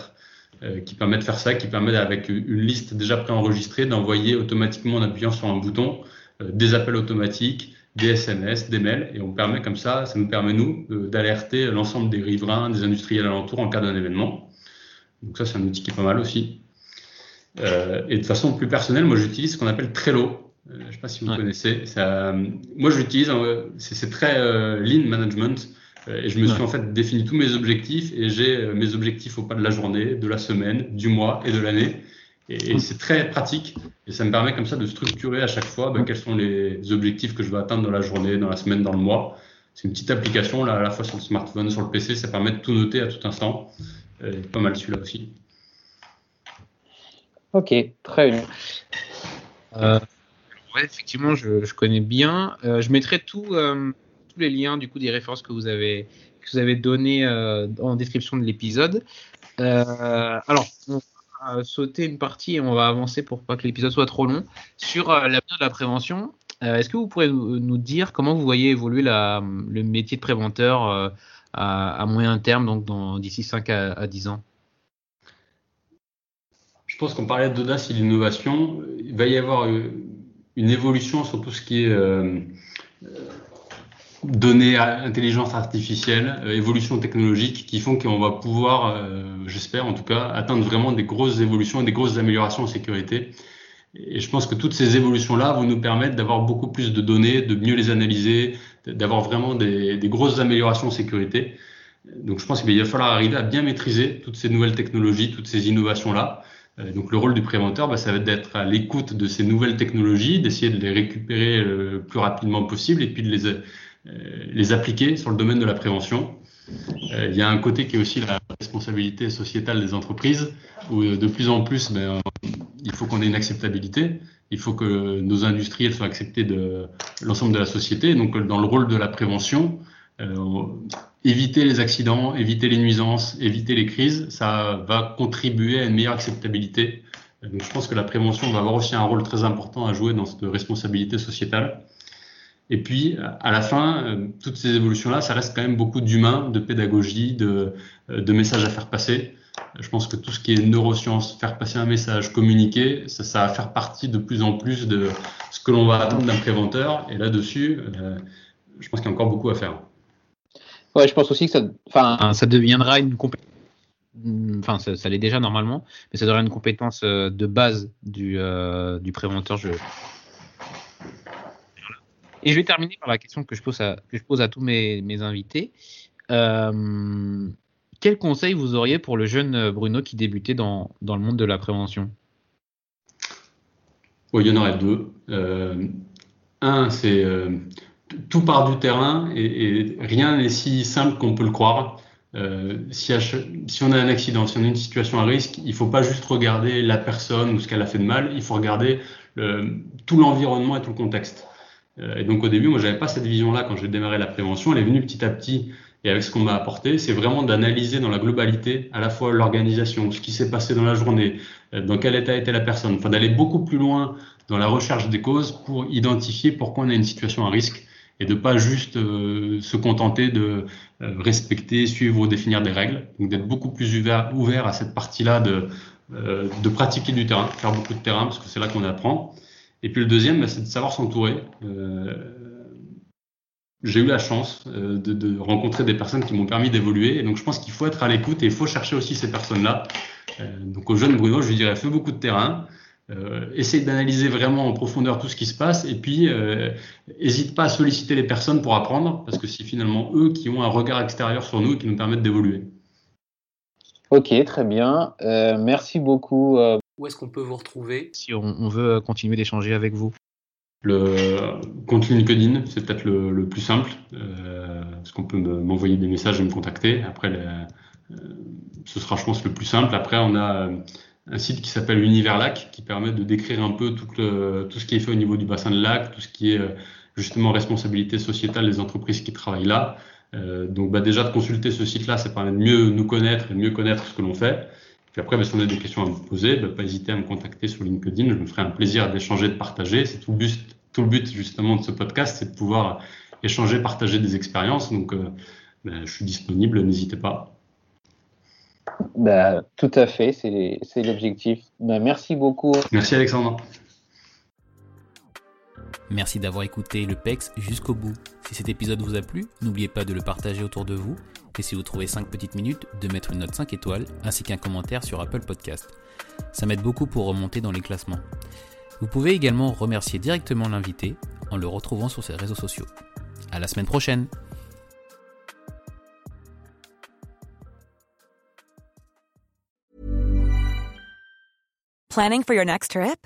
euh, qui permet de faire ça, qui permet avec une liste déjà préenregistrée d'envoyer automatiquement en appuyant sur un bouton euh, des appels automatiques, des SMS, des mails, et on permet comme ça, ça nous permet nous d'alerter l'ensemble des riverains, des industriels alentours en cas d'un événement. Donc ça, c'est un outil qui est pas mal aussi. et de façon plus personnelle, moi j'utilise ce qu'on appelle Trello. je ne sais pas si vous connaissez. Ça, moi j'utilise, c'est très lean management. Euh, et je me suis en fait défini tous mes objectifs et j'ai euh, mes objectifs au pas de la journée, de la semaine, du mois et de l'année. Et, c'est très pratique et ça me permet comme ça de structurer à chaque fois ben, quels sont les objectifs que je veux atteindre dans la journée, dans la semaine, dans le mois. C'est une petite application là, à la fois sur le smartphone, sur le PC, ça permet de tout noter à tout instant. Et pas mal celui-là aussi. Ok, très bien. Euh, ouais, effectivement, je, je, connais bien. Euh, je mettrai tout, euh, tous les liens du coup des références que vous avez que vous avez données euh, en description de l'épisode. Euh, alors, on va sauter une partie et on va avancer pour pas que l'épisode soit trop long sur euh, la prévention. Est-ce que vous pourrez nous, dire comment vous voyez évoluer le métier de préventeur à, moyen terme, donc d'ici 5 à, 10 ans? Je pense qu'on parlait d'audace et d'innovation. Il va y avoir une évolution sur tout ce qui est données, intelligence artificielle, euh, évolution technologique qui font qu'on va pouvoir, euh, j'espère en tout cas, atteindre vraiment des grosses évolutions et des grosses améliorations en sécurité. Et je pense que toutes ces évolutions-là vont nous permettre d'avoir beaucoup plus de données, de mieux les analyser, d'avoir vraiment des, des, grosses améliorations en sécurité. Donc je pense qu'il va falloir arriver à bien maîtriser toutes ces nouvelles technologies, toutes ces innovations-là, donc le rôle du préventeur, bah, ça va être d'être à l'écoute de ces nouvelles technologies, d'essayer de les récupérer le plus rapidement possible et puis de les, les appliquer sur le domaine de la prévention. Il y a un côté qui est aussi la responsabilité sociétale des entreprises, où de plus en plus, ben, il faut qu'on ait une acceptabilité. Il faut que nos industries soient acceptées de l'ensemble de la société. Donc, dans le rôle de la prévention, euh, éviter les accidents, éviter les nuisances, éviter les crises, ça va contribuer à une meilleure acceptabilité. Donc, je pense que la prévention va avoir aussi un rôle très important à jouer dans cette responsabilité sociétale. Et puis, à la fin, euh, toutes ces évolutions-là, ça reste quand même beaucoup d'humain, de pédagogie, de, de messages à faire passer. Je pense que tout ce qui est neurosciences, faire passer un message, communiquer, ça, ça va faire partie de plus en plus de ce que l'on va attendre d'un préventeur. Et là-dessus, euh, je pense qu'il y a encore beaucoup à faire. Ouais, je pense aussi que ça, enfin, ça deviendra une compétence. Enfin, ça, l'est déjà normalement, mais ça deviendra une compétence euh, de base du, euh, du préventeur. Je... Et je vais terminer par la question que je pose à, tous mes, invités. Euh, quel conseil vous auriez pour le jeune euh, Bruno qui débutait dans, le monde de la prévention? Il y en aurait deux. Euh, un, c'est euh, tout part du terrain et, rien n'est si simple qu'on peut le croire. si, si, on a un accident, si on a une situation à risque, il ne faut pas juste regarder la personne ou ce qu'elle a fait de mal, il faut regarder tout l'environnement et tout le contexte. Et donc au début, moi, j'avais pas cette vision-là quand j'ai démarré la prévention. Elle est venue petit à petit et avec ce qu'on m'a apporté, c'est vraiment d'analyser dans la globalité à la fois l'organisation, ce qui s'est passé dans la journée, euh, dans quel état était la personne, enfin d'aller beaucoup plus loin dans la recherche des causes pour identifier pourquoi on a une situation à risque et de pas juste euh, se contenter de euh, respecter, suivre ou définir des règles. Donc d'être beaucoup plus ouvert, ouvert à cette partie-là de, de pratiquer du terrain, faire beaucoup de terrain parce que c'est là qu'on apprend. Et puis le deuxième, bah, c'est de savoir s'entourer j'ai eu la chance euh, de, rencontrer des personnes qui m'ont permis d'évoluer. Et donc, je pense qu'il faut être à l'écoute et il faut chercher aussi ces personnes-là. Euh, donc, au jeune Bruno, je lui dirais, fais beaucoup de terrain. Euh, essaye d'analyser vraiment en profondeur tout ce qui se passe et puis n'hésite euh, pas à solliciter les personnes pour apprendre parce que c'est finalement eux qui ont un regard extérieur sur nous et qui nous permettent d'évoluer. Ok, très bien. Euh, merci beaucoup. Où est-ce qu'on peut vous retrouver? Si on, on veut continuer d'échanger avec vous le compte LinkedIn, c'est peut-être le, plus simple, euh, parce qu'on peut m'envoyer des messages et me contacter. Après, euh, ce sera, je pense, le plus simple. Après, on a euh, un site qui s'appelle Univers Lac, qui permet de décrire un peu tout, le, tout ce qui est fait au niveau du bassin de lac, tout ce qui est justement responsabilité sociétale des entreprises qui travaillent là. donc, bah, déjà de consulter ce site-là, ça permet de mieux nous connaître et de mieux connaître ce que l'on fait. Puis après, bah, si on a des questions à me poser, bah, pas hésiter à me contacter sur LinkedIn. Je me ferai un plaisir d'échanger, de partager. C'est tout le but, tout le but justement de ce podcast, c'est de pouvoir échanger, partager des expériences. Donc, euh, bah, je suis disponible, n'hésitez pas. Bah, tout à fait, c'est l'objectif. Merci beaucoup. Merci Alexandre. Merci d'avoir écouté le PEX jusqu'au bout. Si cet épisode vous a plu, n'oubliez pas de le partager autour de vous et si vous trouvez 5 petites minutes, de mettre une note 5 étoiles ainsi qu'un commentaire sur Apple Podcast. Ça m'aide beaucoup pour remonter dans les classements. Vous pouvez également remercier directement l'invité en le retrouvant sur ses réseaux sociaux. À la semaine prochaine! Planning for your next trip?